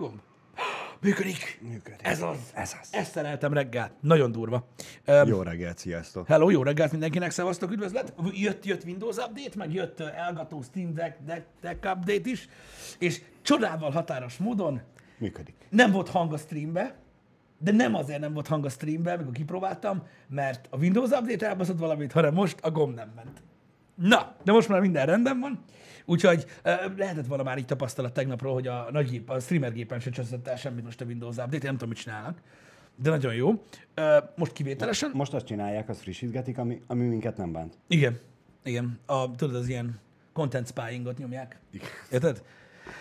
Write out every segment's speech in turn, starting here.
Gomb? Működik. Működik. Ez az. Ez az. Ezt szereltem reggel. Nagyon durva. Um, Jó reggelt, sziasztok. Hello, jó reggelt mindenkinek, szevasztok, üdvözlet! Jött, jött Windows Update, meg jött Elgato Steam Deck, Deck, Deck Update is, és csodával határos módon Működik. nem volt hang a streambe, de nem azért nem volt hang a streambe, amikor kipróbáltam, mert a Windows Update elbaszott valamit, hanem most a gomb nem ment. Na, de most már minden rendben van, úgyhogy lehetett volna már így tapasztalat tegnapról, hogy a nagy gép, a streamer gépen se csöszött el semmit most a Windows Update, nem tudom, mit csinálnak, de nagyon jó. Most kivételesen. Most azt csinálják, azt frissítgetik, ami, ami minket nem bánt. Igen, igen. A, tudod, az ilyen content spyingot nyomják. Érted?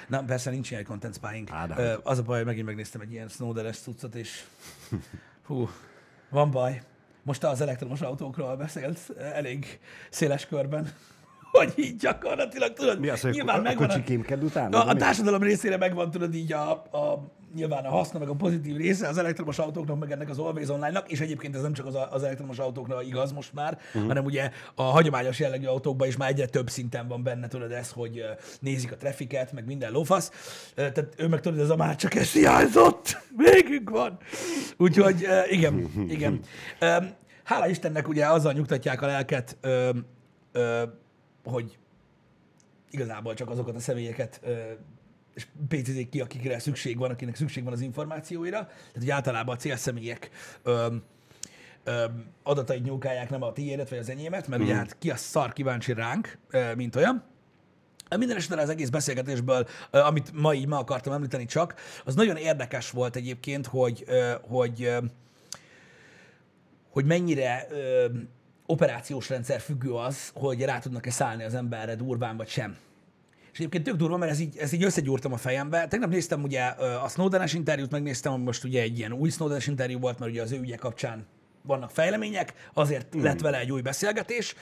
Na, persze nincs ilyen content spying. Á, de az a baj, hogy megint megnéztem egy ilyen Snowden-es cuccot, és hú, van baj. Most az elektromos autókról beszélt elég széles körben, hogy így gyakorlatilag, tudod, Mi az, hogy nyilván megvan a, kémked utána? a, a társadalom részére megvan, tudod, így a, a, nyilván a haszna, meg a pozitív része az elektromos autóknak, meg ennek az Always Online-nak, és egyébként ez nem csak az, az elektromos autóknak igaz most már, uh-huh. hanem ugye a hagyományos jellegű autókban is már egyre több szinten van benne, tudod ez, hogy nézik a trafiket, meg minden lófasz. Tehát ő meg tudod, ez a már csak ez hiányzott, végünk van. Úgyhogy igen, igen. Hála Istennek ugye azzal nyugtatják a lelket, ö, ö, hogy igazából csak azokat a személyeket ö, és pécézik ki, akikre szükség van, akinek szükség van az információira. Tehát, hogy általában a célszemélyek ö, ö, adatait nyúlkálják, nem a tiédet vagy az enyémet, mert ugye hát ki a szar kíváncsi ránk, ö, mint olyan. Minden esetre az egész beszélgetésből, amit ma így ma akartam említeni csak, az nagyon érdekes volt egyébként, hogy, hogy, hogy mennyire operációs rendszer függő az, hogy rá tudnak-e szállni az emberre durván vagy sem. És egyébként tök durva, mert ez így, ez így összegyúrtam a fejembe. Tegnap néztem ugye a Snowden-es interjút, megnéztem, ami most ugye egy ilyen új Snowden-es interjú volt, mert ugye az ő ügye kapcsán vannak fejlemények, azért mm. lett vele egy új beszélgetés.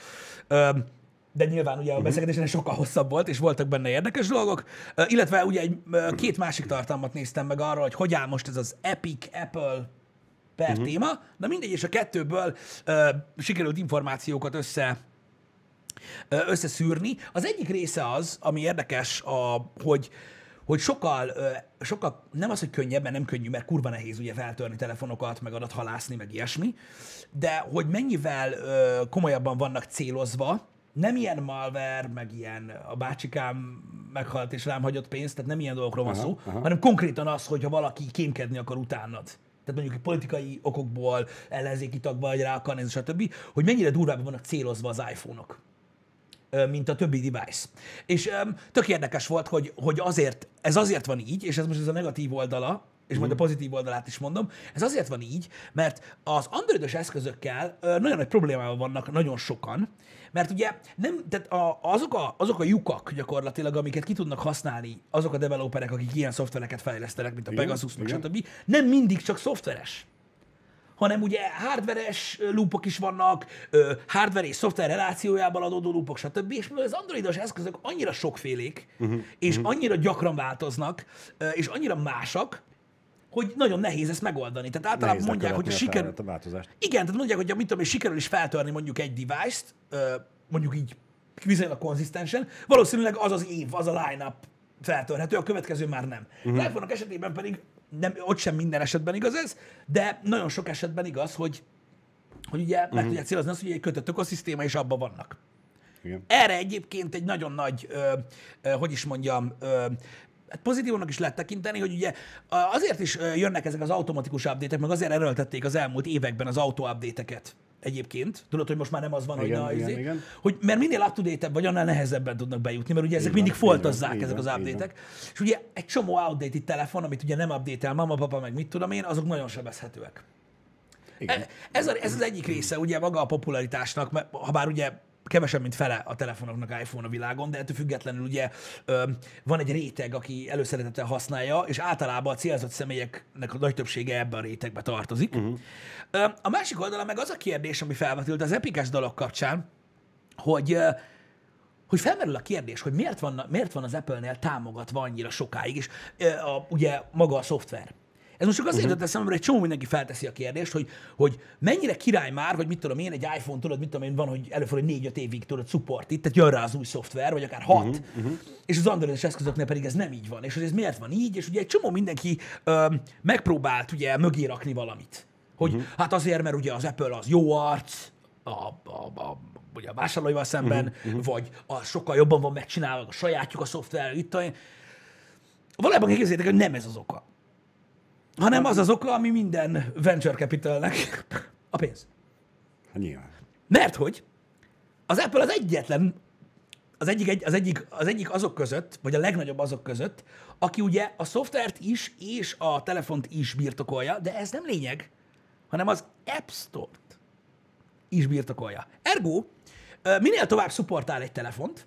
De nyilván ugye a beszélgetésen sokkal hosszabb volt, és voltak benne érdekes dolgok. Illetve ugye egy, két másik tartalmat néztem meg arra, hogy hogy áll most ez az Epic Apple per uh-huh. téma. Na mindegy, és a kettőből ö, sikerült információkat össze ö, összeszűrni. Az egyik része az, ami érdekes, a, hogy hogy sokkal, ö, sokkal, nem az, hogy könnyebb, mert nem könnyű, mert kurva nehéz ugye feltörni telefonokat, meg adathalászni, meg ilyesmi, de hogy mennyivel ö, komolyabban vannak célozva, nem ilyen malware, meg ilyen a bácsikám meghalt és rám hagyott pénzt, tehát nem ilyen dolgokról van szó, aha. hanem konkrétan az, hogyha valaki kémkedni akar utánad. Tehát mondjuk politikai okokból, ellenzéki tag vagy rá akar nézni, stb., hogy mennyire durvában vannak célozva az iPhone-ok mint a többi device. És öm, tök érdekes volt, hogy, hogy azért, ez azért van így, és ez most ez a negatív oldala, és majd a pozitív oldalát is mondom, ez azért van így, mert az androidos eszközökkel ö, nagyon nagy problémával vannak nagyon sokan, mert ugye nem, tehát a, azok, a, azok a lyukak gyakorlatilag, amiket ki tudnak használni azok a developerek, akik ilyen szoftvereket fejlesztenek, mint a Igen, Pegasus, meg stb., nem mindig csak szoftveres hanem ugye hardveres ö, loopok is vannak, hardware és szoftver relációjában adódó loopok, stb. És mivel az androidos eszközök annyira sokfélék, uh-huh, és uh-huh. annyira gyakran változnak, és annyira másak, hogy nagyon nehéz ezt megoldani. Tehát általában Nehéz mondják, hogy a lekövetni siker... fel- a változást. Igen, tehát mondják, hogy mit tudom, és sikerül is feltörni mondjuk egy device-t, mondjuk így viszonylag konzisztensen, valószínűleg az az év, az a line-up feltörhető, a következő már nem. Uh-huh. Mhm. IPhone-ok esetében pedig nem, ott sem minden esetben igaz ez, de nagyon sok esetben igaz, hogy, hogy ugye uh-huh. meg tudják célozni azt, hogy egy kötött ökoszisztéma, és abban vannak. Igen. Erre egyébként egy nagyon nagy, ö, ö, hogy is mondjam, ö, hát pozitívnak is lehet tekinteni, hogy ugye azért is jönnek ezek az automatikus update meg azért erőltették az elmúlt években az auto update egyébként. Tudod, hogy most már nem az van, Igen, hogy, na, igen, izé, igen. hogy mert minél up to vagy annál nehezebben tudnak bejutni, mert ugye ezek Így mindig foltozzák így ezek van, az update És ugye egy csomó outdated telefon, amit ugye nem update mama, papa, meg mit tudom én, azok nagyon sebezhetőek. Igen. E- Ez, a, ez az egyik része ugye maga a popularitásnak, mert ha bár ugye kevesebb, mint fele a telefonoknak iPhone a világon, de ettől függetlenül ugye van egy réteg, aki előszeretettel használja, és általában a célzott személyeknek a nagy többsége ebbe a rétegbe tartozik. Uh-huh. A másik oldalon meg az a kérdés, ami felvetült az epikes dolog kapcsán, hogy hogy felmerül a kérdés, hogy miért van, miért van az Apple-nél támogatva annyira sokáig, és a, ugye maga a szoftver. Ez most csak azért jutott eszembe, mert egy csomó mindenki felteszi a kérdést, hogy, hogy mennyire király már, hogy mit tudom én, egy iPhone, tudod, mit tudom én, van, hogy előfordul, hogy 4-5 évig tudod support itt, tehát jön rá az új szoftver, vagy akár 6, uh-huh, uh-huh. és az androidos eszközöknél pedig ez nem így van. És hogy ez miért van így, és ugye egy csomó mindenki ö, megpróbált ugye mögé rakni valamit. Hogy uh-huh. hát azért, mert ugye az Apple az jó arc, a, a, a, ugye a vásárlóival szemben, uh-huh. vagy a sokkal jobban van megcsinálva, a sajátjuk a szoftver, itt a, Valójában képzeljétek, hogy nem ez az oka. Hanem az az oka, ami minden venture capitalnek a pénz. Hát nyilván. Mert hogy az Apple az egyetlen, az egyik, egy- az, egyik, az egyik azok között, vagy a legnagyobb azok között, aki ugye a szoftvert is és a telefont is birtokolja, de ez nem lényeg, hanem az App Store-t is birtokolja. Ergo, minél tovább szupportál egy telefont,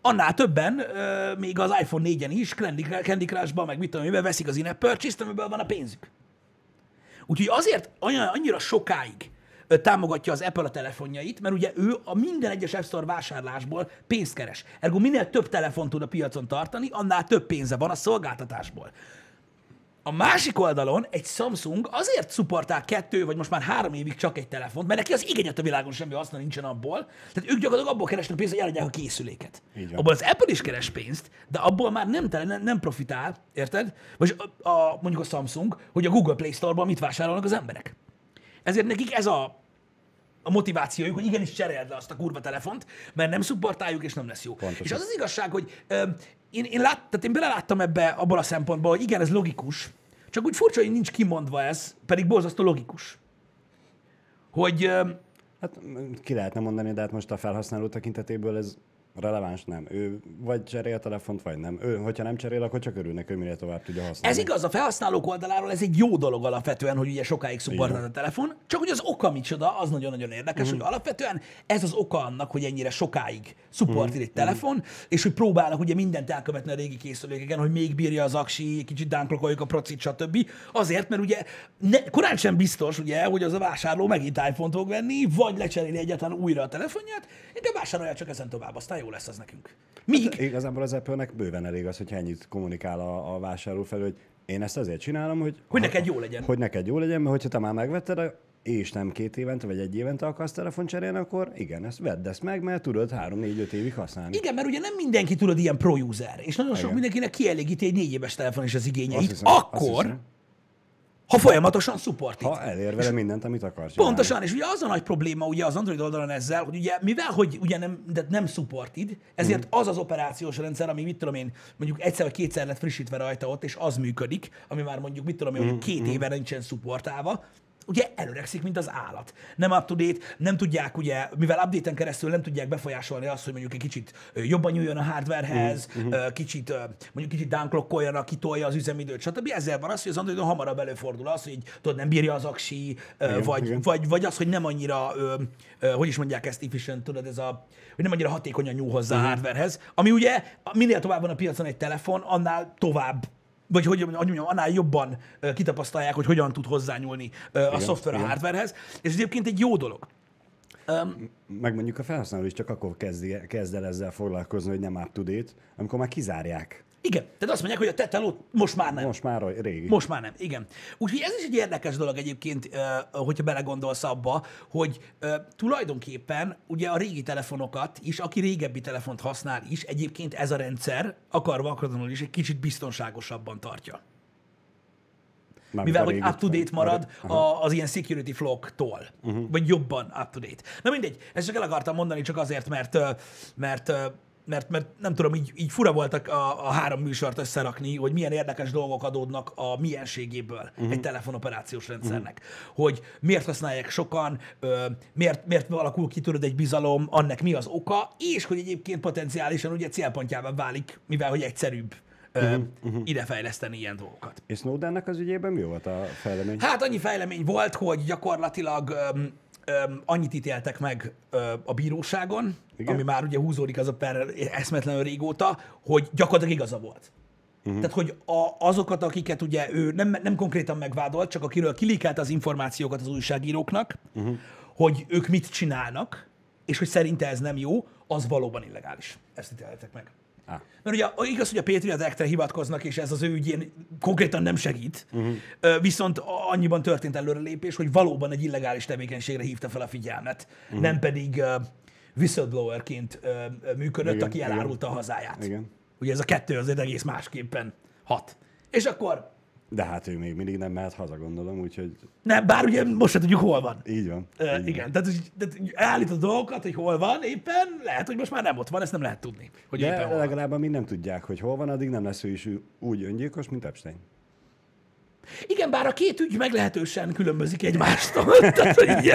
annál többen, még az iPhone 4-en is, Candy, Candy Crush-ban, meg mit tudom, miben veszik az in-app purchase amiből van a pénzük. Úgyhogy azért annyira, sokáig támogatja az Apple a telefonjait, mert ugye ő a minden egyes App Store vásárlásból pénzt keres. Ergo minél több telefon tud a piacon tartani, annál több pénze van a szolgáltatásból. A másik oldalon egy Samsung azért szupportál kettő, vagy most már három évig csak egy telefont, mert neki az igényet a világon semmi haszna nincsen abból. Tehát ők gyakorlatilag abból keresnek pénzt, hogy eladják a készüléket. Abból az Apple is keres pénzt, de abból már nem, tele, nem, profitál, érted? Vagy a, a, mondjuk a Samsung, hogy a Google Play Store-ból mit vásárolnak az emberek. Ezért nekik ez a, a motivációjuk, hogy igenis cseréld le azt a kurva telefont, mert nem szupportáljuk, és nem lesz jó. Pontosan. És az az igazság, hogy ö, én, én, lát, tehát én beleláttam ebbe abból a szempontból, hogy igen, ez logikus, csak úgy furcsa, hogy nincs kimondva ez, pedig borzasztó logikus. Hogy Hát ki lehetne mondani, de hát most a felhasználó tekintetéből ez releváns nem. Ő vagy cserél a telefont, vagy nem. Ő, hogyha nem cserél, akkor csak örül neki, hogy minél tovább tudja használni. Ez igaz, a felhasználók oldaláról ez egy jó dolog alapvetően, hogy ugye sokáig szupportál a telefon, csak hogy az oka micsoda, az nagyon-nagyon érdekes, uh-huh. hogy alapvetően ez az oka annak, hogy ennyire sokáig szupportál Mhm. egy telefon, és hogy próbálnak ugye mindent elkövetni a régi készülékeken, hogy még bírja az aksi, kicsit dánklokoljuk a procit, stb. Azért, mert ugye ne, korán sem biztos, ugye, hogy az a vásárló megint iPhone-t fog venni, vagy lecseréli egyáltalán újra a telefonját, inkább vásárolja csak ezen tovább, aztán jó lesz az nekünk. Míg Igazából az Apple-nek bőven elég az, hogyha ennyit kommunikál a, a vásárló felől, hogy én ezt azért csinálom, hogy... Hogy neked jó legyen. Hogy neked jó legyen, mert hogyha te már megvetted, és nem két évente vagy egy évente akarsz telefon cserélni, akkor igen, ezt vedd ezt meg, mert tudod 3-4-5 évig használni. Igen, mert ugye nem mindenki tudod ilyen pro user, és nagyon sok Igen. mindenkinek kielégíti egy négy éves telefon is az Azt igényeit, azt akkor, hiszem. Ha folyamatosan supportít. Ha elér vele mindent, amit akarsz. csinálni. Pontosan, és ugye az a nagy probléma ugye az Android oldalon ezzel, hogy ugye mivel, hogy ugye nem, de nem supportid, ezért Mhm. az az operációs rendszer, ami mit tudom én, mondjuk egyszer vagy kétszer lett frissítve rajta ott, és az működik, ami már mondjuk mit tudom én, Mhm, hogy két éve nincsen supportálva, ugye előregszik, mint az állat. Nem up to date, nem tudják ugye, mivel update-en keresztül nem tudják befolyásolni azt, hogy mondjuk egy kicsit jobban nyúljon a hardwarehez, Mhm, ö, kicsit, mondjuk kicsit downklockoljanak, kitolja az üzemidőt, stb. Ezzel van az, hogy az Androidon hamarabb előfordul az, hogy így, tudod, nem bírja az aksi, Igen, vagy, igen. vagy, vagy az, hogy nem annyira, hogy is mondják ezt efficient, tudod, ez a, hogy nem annyira hatékonyan nyúl hozzá Mhm. a hardwarehez, ami ugye minél tovább van a piacon egy telefon, annál tovább vagy hogy, mondjam, annál jobban kitapasztalják, hogy hogyan tud hozzányúlni a Igen, szoftver a hardwarehez, és ez egyébként egy jó dolog. Meg mondjuk a felhasználó is csak akkor kezdi, kezd el ezzel foglalkozni, hogy nem up to date, amikor már kizárják. Igen, tehát azt mondják, hogy a te telót most már nem. Most már régi. Most már nem, igen. Úgyhogy ez is egy érdekes dolog egyébként, hogyha belegondolsz abba, hogy tulajdonképpen ugye a régi telefonokat is, aki régebbi telefont használ is, egyébként ez a rendszer akarva akaratlanul is egy kicsit biztonságosabban tartja. Mármint Mivel hogy up-to-date marad a, az ilyen security flock-tól, uh-huh. vagy jobban up-to-date. Na mindegy, ezt csak el akartam mondani csak azért, mert, mert, mert, mert nem tudom, így, így fura voltak a, a három műsort összerakni, hogy milyen érdekes dolgok adódnak a mienségéből uh-huh. egy telefonoperációs rendszernek. Uh-huh. Hogy miért használják sokan, ö, miért, miért alakul ki tudod egy bizalom, annak mi az oka, és hogy egyébként potenciálisan ugye célpontjában válik, mivel hogy egyszerűbb uh-huh. Uh-huh. idefejleszteni ilyen dolgokat. És Snowdennek az ügyében mi volt a fejlemény? Hát annyi fejlemény volt, hogy gyakorlatilag öm, annyit ítéltek meg ö, a bíróságon, Igen? Ami már ugye húzódik az a per eszmetlenül régóta, hogy gyakorlatilag igaza volt. Uh-huh. Tehát, hogy a, azokat, akiket ugye ő nem, nem konkrétan megvádolt, csak akiről kilikelt az információkat az újságíróknak, uh-huh. hogy ők mit csinálnak, és hogy szerinte ez nem jó, az valóban illegális. Ezt ítéltek meg. Á. Mert ugye igaz, hogy a Patriot Act-re hivatkoznak, és ez az ő ügyén konkrétan nem segít, uh-huh. viszont annyiban történt előrelépés, hogy valóban egy illegális tevékenységre hívta fel a figyelmet, uh-huh. nem pedig uh, whistleblowerként uh, működött, Igen, aki igen. elárulta a hazáját. Igen. Ugye ez a kettő azért egész másképpen hat. És akkor, De hát ő még mindig nem mehet haza, gondolom, úgyhogy nem, bár ugye most se tudjuk, hol van. így van. Uh, így igen, tehát, hogy- tehát állít a dolgokat, hogy hol van éppen, lehet, hogy most már nem ott van, ezt nem lehet tudni, hogy éppen De hol van. legalább amíg nem tudják, hogy hol van, addig nem lesz ő is úgy öngyilkos, mint Epstein. Igen, bár a két ügy meglehetősen különbözik egymástól. Tehát, hogy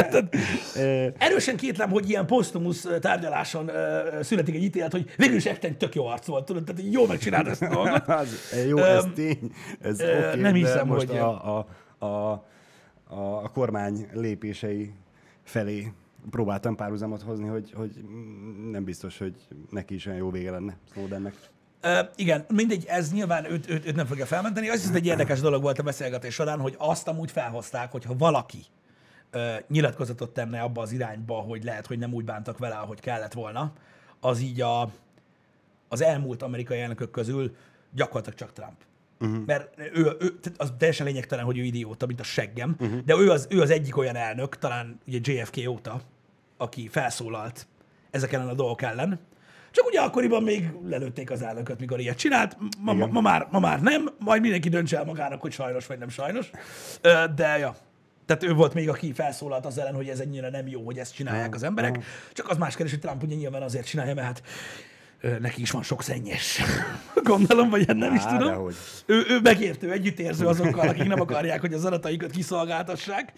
Erősen kétlem, hogy ilyen posztumusz tárgyaláson születik egy ítélet, hogy végül is Epstein tök jó arc volt, tudod, tehát jól megcsinált ezt a dolgot. Az, jó, ez tény. Ez ö, oké, nem hiszem, most hogy- a, a, a, a, a kormány lépései felé próbáltam párhuzamot hozni, hogy, hogy nem biztos, hogy neki is olyan jó vége lenne Snowdennek. Uh, igen, mindegy, ez nyilván őt, őt, őt nem fogja felmenteni. Az is egy érdekes dolog volt a beszélgetés során, hogy azt amúgy felhozták, hogyha valaki uh, nyilatkozatot tenne abba az irányba, hogy lehet, hogy nem úgy bántak vele, ahogy kellett volna, az így a, az elmúlt amerikai elnökök közül gyakorlatilag csak Trump. Uh-huh. Mert ő, ő, az teljesen lényegtelen, hogy ő idióta, mint a seggem, uh-huh. de ő az, ő az egyik olyan elnök, talán ugye JFK óta, aki felszólalt ezek ellen a dolgok ellen. Csak ugye akkoriban még lelőtték az elnököt, mikor ilyet csinált. Ma, ma, ma, már, ma már nem, majd mindenki döntse el magának, hogy sajnos vagy nem sajnos. De ja, tehát ő volt még, aki felszólalt az ellen, hogy ez ennyire nem jó, hogy ezt csinálják az emberek. Csak az más kérdés, hogy Trump ugye nyilván azért csinálja, mert hát neki is van sok szennyes. Gondolom, vagy hát nem is tudom. dehogy. Ő, ő megértő, együttérző azokkal, akik nem akarják, hogy az adataikat kiszolgáltassák.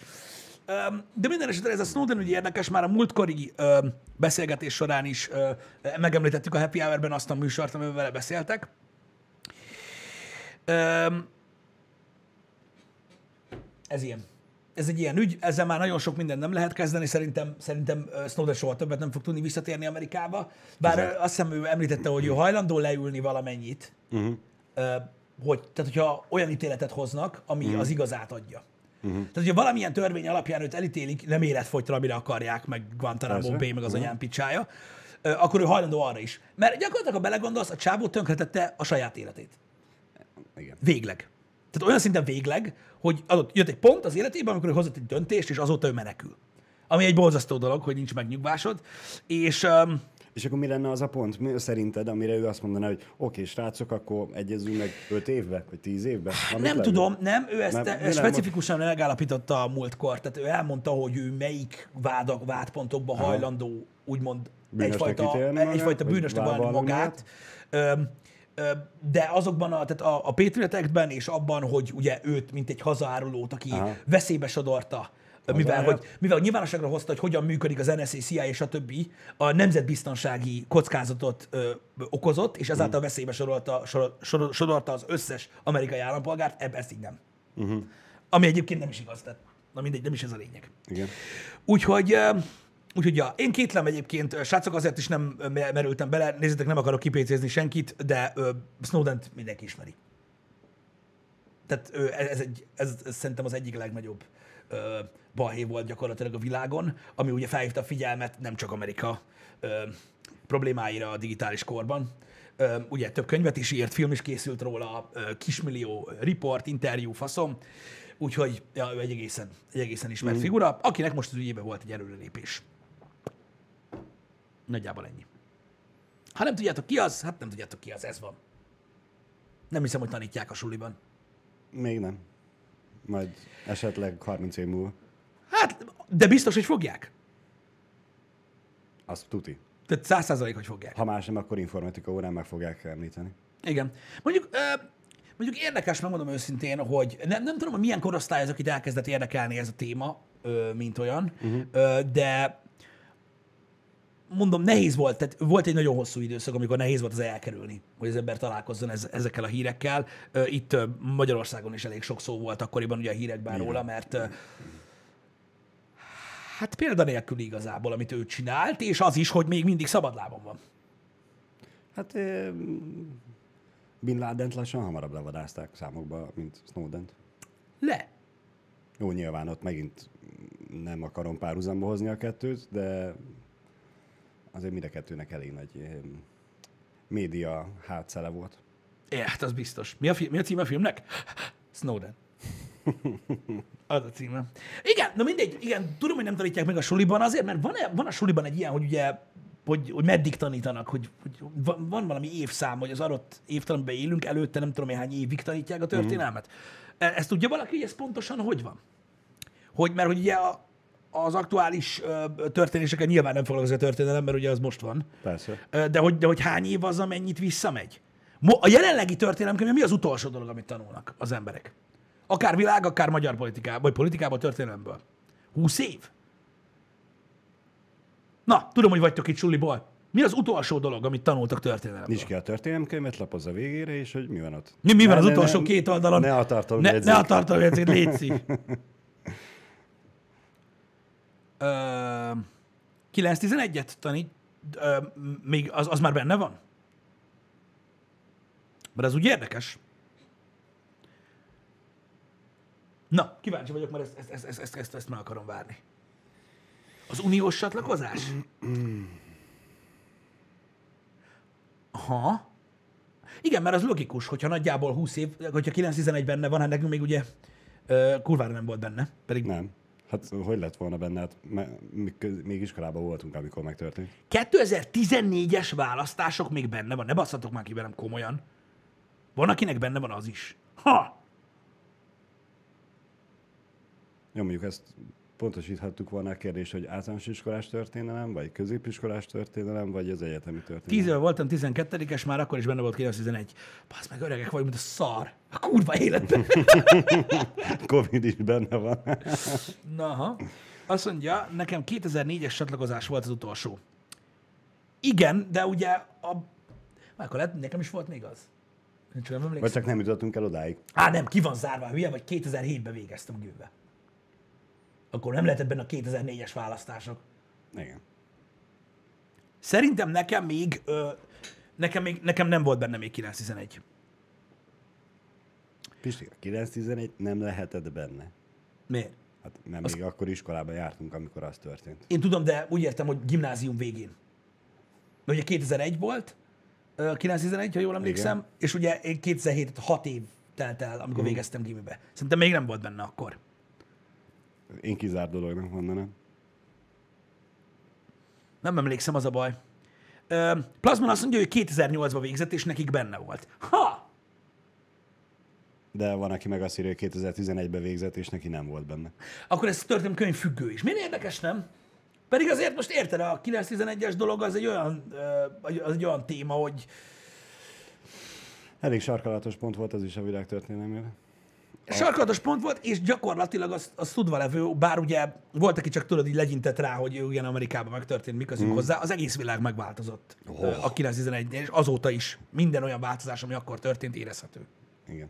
De minden esetre ez a Snowden ügy érdekes, már a múltkori beszélgetés során is megemlítettük a Happy Hour-ben azt a műsort, amivel vele beszéltek. Ez ilyen. Ez egy ilyen ügy, ezzel már nagyon sok mindent nem lehet kezdeni, szerintem, szerintem Snowden soha többet nem fog tudni visszatérni Amerikába. Bár ö, azt hiszem ő említette, hogy ő hajlandó leülni valamennyit, Uh-huh. Hogy, tehát hogyha olyan ítéletet hoznak, ami mm. az igazát adja. Mm. Tehát, hogyha valamilyen törvény alapján őt elítélik, nem életfogytra, amire akarják, meg Guantanamo. Bay, meg az anyám picsája, akkor ő hajlandó arra is. Mert gyakorlatilag, ha belegondolsz, a csávó tönkretette a saját életét. Igen. Végleg. Tehát olyan szinten végleg, hogy adott, jött egy pont az életében, amikor ő hozott egy döntést, és azóta ő menekül. Ami egy borzasztó dolog, hogy nincs megnyugvásod. És um, És akkor mi lenne az a pont, mi szerinted, amire ő azt mondaná, hogy oké, srácok, akkor egyezünk meg 5 évbe, vagy 10 évbe? Amit Nem leül? tudom, nem, ő ezt Nem, mi nem specifikusan megállapította a múltkor, tehát ő elmondta, hogy ő melyik vádak, vádpontokban hajlandó úgymond Bűnösnek egyfajta, magát, egyfajta bűnösnek valami magát. Ö, de azokban a, tehát a, a Patriot Act-ben és abban, hogy ugye őt, mint egy hazaárulót, aki Aha. veszélybe sodorta, mivel hogy, mivel nyilvánosságra hozta, hogy hogyan működik az NSA, CIA és a többi, a nemzetbiztonsági kockázatot ö, okozott, és ezáltal veszélybe sorolta, sor, sor, sodorta az összes amerikai állampolgárt, ebben ezt így nem. Uh-huh. Ami egyébként nem is igaz, tehát na mindegy, nem is ez a lényeg. Igen. Úgyhogy, ö, úgyhogy ja, én kétlem egyébként, srácok, azért is nem merültem bele, nézzétek, nem akarok kipécézni senkit, de ö, Snowden-t mindenki ismeri. Tehát ö, ez, egy, ez, ez szerintem az egyik legnagyobb ö, balhé volt gyakorlatilag a világon, ami ugye felhívta a figyelmet nem csak Amerika ö, problémáira a digitális korban. Ö, ugye több könyvet is írt, film is készült róla, ö, kismillió riport, interjú, faszom. Úgyhogy ja, ő egy egészen, egy egészen ismert mm. figura, akinek most az ügyében volt egy előrelépés. Nagyjából ennyi. Ha nem tudjátok ki az, hát nem tudjátok ki az, ez van. Nem hiszem, hogy tanítják a suliban. Még nem. Majd esetleg 30 év múlva. Hát, de biztos, hogy fogják. Azt tuti. Tehát száz százalék, hogy fogják. Ha más nem, akkor informatika órán meg fogják említeni. Igen. Mondjuk, ö, mondjuk érdekes, megmondom őszintén, hogy nem, nem tudom, hogy milyen korosztály az, akit elkezdett érdekelni ez a téma, ö, mint olyan, uh-huh. ö, de mondom, nehéz volt, tehát volt egy nagyon hosszú időszak, amikor nehéz volt az elkerülni, hogy az ember találkozzon ez, ezekkel a hírekkel. Itt Magyarországon is elég sok szó volt akkoriban ugye a hírekben róla, mert hát példanélkül igazából, amit ő csinált, és az is, hogy még mindig szabadlábon van. Hát Bin Ladent lassan hamarabb levadázták számokba, mint Snowden-t. Le. Jó, nyilván ott megint nem akarom párhuzamba hozni a kettőt, de azért mind a kettőnek elég nagy eh, média hátszele volt. É, hát az biztos. Mi a, fi- mi a címe a filmnek? Snowden. Az a címe. Igen, na mindegy, igen, tudom, hogy nem tanítják meg a suliban azért, mert van, van a suliban egy ilyen, hogy ugye, hogy, hogy meddig tanítanak, hogy, hogy van, van valami évszám, hogy az adott évtanban élünk, előtte nem tudom, hány évig tanítják a történelmet. Mm. Ezt tudja valaki, hogy ez pontosan hogy van? Hogy, mert hogy ugye a, az aktuális történéseket nyilván nem foglalkozik a történelem, mert ugye az most van. Persze. De hogy, de hogy hány év az, amennyit visszamegy? A jelenlegi történelemkönyv mi az utolsó dolog, amit tanulnak az emberek? Akár világ, akár magyar politikában, vagy politikából, történelemből. 20 év? Na, tudom, hogy vagytok itt suliból. Mi az utolsó dolog, amit tanultak történelemből? Nincs ki a történelemkönyvet, lapozza végére, és hogy mi van ott. Mi, mi van Ne- az ne- utolsó ne- két oldalon? Ne a tartalom ne, ne a tartalomjegyzék. Ö, 9-11-et tanít, ö, még az, az már benne van? Mert ez úgy érdekes. Na, kíváncsi vagyok, mert ezt, ezt, ezt, ezt, ezt, ezt, meg akarom várni. Az uniós csatlakozás? Aha. Igen, mert az logikus, hogyha nagyjából 20 év, hogyha 9-11 benne van, hát nekünk még ugye ö, kurvára nem volt benne. Pedig Nem. Hát hogy lett volna benne? Hát, mi még iskolában voltunk, amikor megtörtént. 2014-es választások még benne van. Ne basszatok már ki velem komolyan. Van, akinek benne van az is. Ha! Jó, mondjuk ezt pontosíthattuk volna a kérdés, hogy általános iskolás történelem, vagy középiskolás történelem, vagy az egyetemi történelem. 10 éve voltam 12-es, már akkor is benne volt 9-11. Basz meg öregek vagyunk, mint a szar. A kurva életben. Covid is benne van. Na, ha. Azt mondja, nekem 2004-es csatlakozás volt az utolsó. Igen, de ugye a... Már akkor lehet, nekem is volt még az. Csak nem Vagy emlékszem. csak nem jutottunk el odáig. Á, nem, ki van zárva, hülye, vagy 2007-ben végeztem gőbe. Akkor nem lehetett benne a 2004-es választások. Igen. Szerintem nekem még, ö, nekem, még nekem nem volt benne még 911. Pisti, a 9-11 nem lehetett benne. Miért? Hát mert még akkor iskolában jártunk, amikor az történt. Én tudom, de úgy értem, hogy gimnázium végén. Mert ugye 2001 volt, ö, 911, ha jól emlékszem, Igen. és ugye én 2007 6 év telt el, amikor mm. végeztem gimibe. Szerintem még nem volt benne akkor. Én kizárt dolognak mondanám. Nem emlékszem, az a baj. Ö, Plazman azt mondja, hogy 2008-ban végzett, és nekik benne volt. Ha! De van, aki meg azt írja, hogy 2011-ben végzett, és neki nem volt benne. Akkor ez történelmi könyv függő is. Milyen érdekes, nem? Pedig azért most érted, a 911-es dolog az egy olyan, az egy olyan téma, hogy Elég sarkalatos pont volt az is a világ történelmére. Sarkalatos pont volt, és gyakorlatilag az, az tudva levő, bár ugye volt, aki csak tudod, így legyintett rá, hogy ő ilyen Amerikában megtörtént, mi közünk mm. hozzá, az egész világ megváltozott oh. a 911 és azóta is minden olyan változás, ami akkor történt, érezhető. Igen.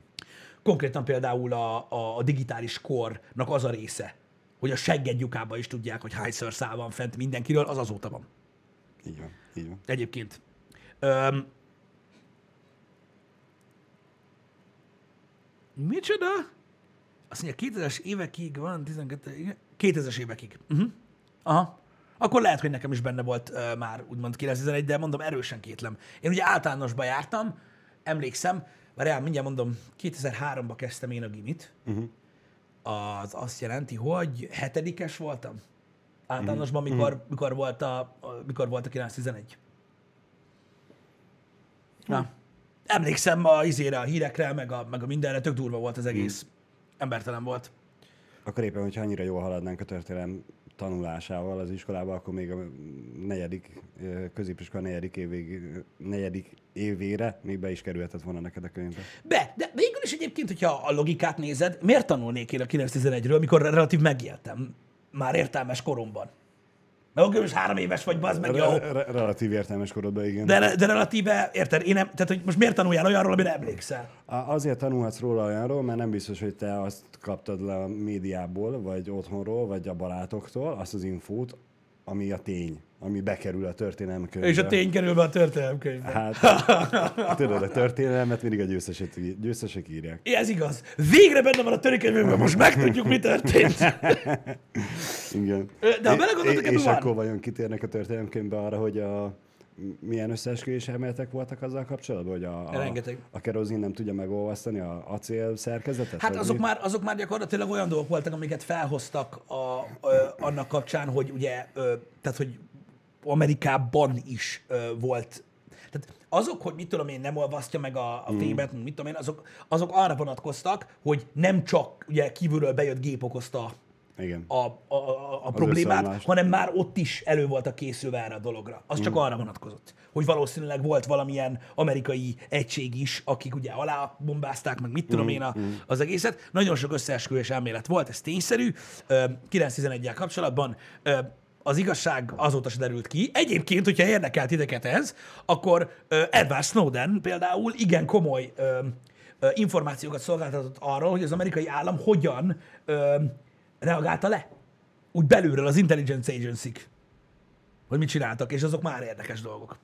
Konkrétan például a, a, a digitális kornak az a része, hogy a segged lyukába is tudják, hogy hányszor szál van fent mindenkiről, az azóta van. Így van. Így van. Egyébként. Öm, micsoda? Azt mondja, 2000-es évekig van, 12, igen, 2000-es évekig. Uh-huh. Aha. Akkor lehet, hogy nekem is benne volt uh, már úgymond 911, de mondom, erősen kétlem. Én ugye általánosba jártam, emlékszem, várjál, mindjárt mondom, 2003-ba kezdtem én a gimit. Uh-huh. Az azt jelenti, hogy hetedikes voltam. Általánosban, mikor, mikor, volt a, mikor volt a 911. Na. Emlékszem a izére, a hírekre, meg a, meg a mindenre, tök durva volt az egész. Embertelen volt. Akkor éppen, hogyha annyira jól haladnánk a történelem tanulásával az iskolában, akkor még a negyedik, középiskola negyedik, évig, negyedik évére még be is kerülhetett volna neked a könyvbe. Be, de végül is egyébként, hogyha a logikát nézed, miért tanulnék én a 911-ről, mikor relatív megéltem már értelmes koromban? Mert akkor is három éves vagy, bazd meg, jó. Re- re- relatív értelmes korodban, igen. De, de relatíve, érted, én nem, tehát hogy most miért tanuljál olyanról, amire emlékszel? Azért tanulhatsz róla olyanról, mert nem biztos, hogy te azt kaptad le a médiából, vagy otthonról, vagy a barátoktól, azt az infót, ami a tény, ami bekerül a történelmi könyvbe. És a tény kerül be a történelemkönyvbe. Hát, tudod, a történelmet mindig a győzesek, győzesek írják. Ez igaz. Végre benne van a törékönyvünkben, most megtudjuk, mi történt. Igen. De ha É- belegondoltok, é- ebben És van. akkor vajon kitérnek a történelemkönyvbe arra, hogy a milyen összeesküvés elméletek voltak azzal kapcsolatban, hogy a, a, Rengeteg. a kerozin nem tudja megolvasztani a acél szerkezetet? Hát azok mi? már, azok már gyakorlatilag olyan dolgok voltak, amiket felhoztak a, ö, annak kapcsán, hogy ugye, ö, tehát hogy Amerikában is ö, volt. Tehát azok, hogy mit tudom én, nem olvasztja meg a, a fémet, mm. mit tudom én, azok, azok arra vonatkoztak, hogy nem csak ugye kívülről bejött gép okozta Igen. a, a, a, a problémát, hanem már ott is elő voltak készülve erre a dologra. Az csak arra vonatkozott, hogy valószínűleg volt valamilyen amerikai egység is, akik ugye alá bombázták, meg mit tudom én a, az egészet. Nagyon sok összeesküvés elmélet volt, ez tényszerű. Ö, 9-11-jel kapcsolatban az igazság azóta se derült ki. Egyébként, hogyha érdekelt titeket ez, akkor Edward Snowden például igen komoly információkat szolgáltatott arról, hogy az amerikai állam hogyan reagálta le. Úgy belülről az intelligence agency hogy mit csináltak, és azok már érdekes dolgok.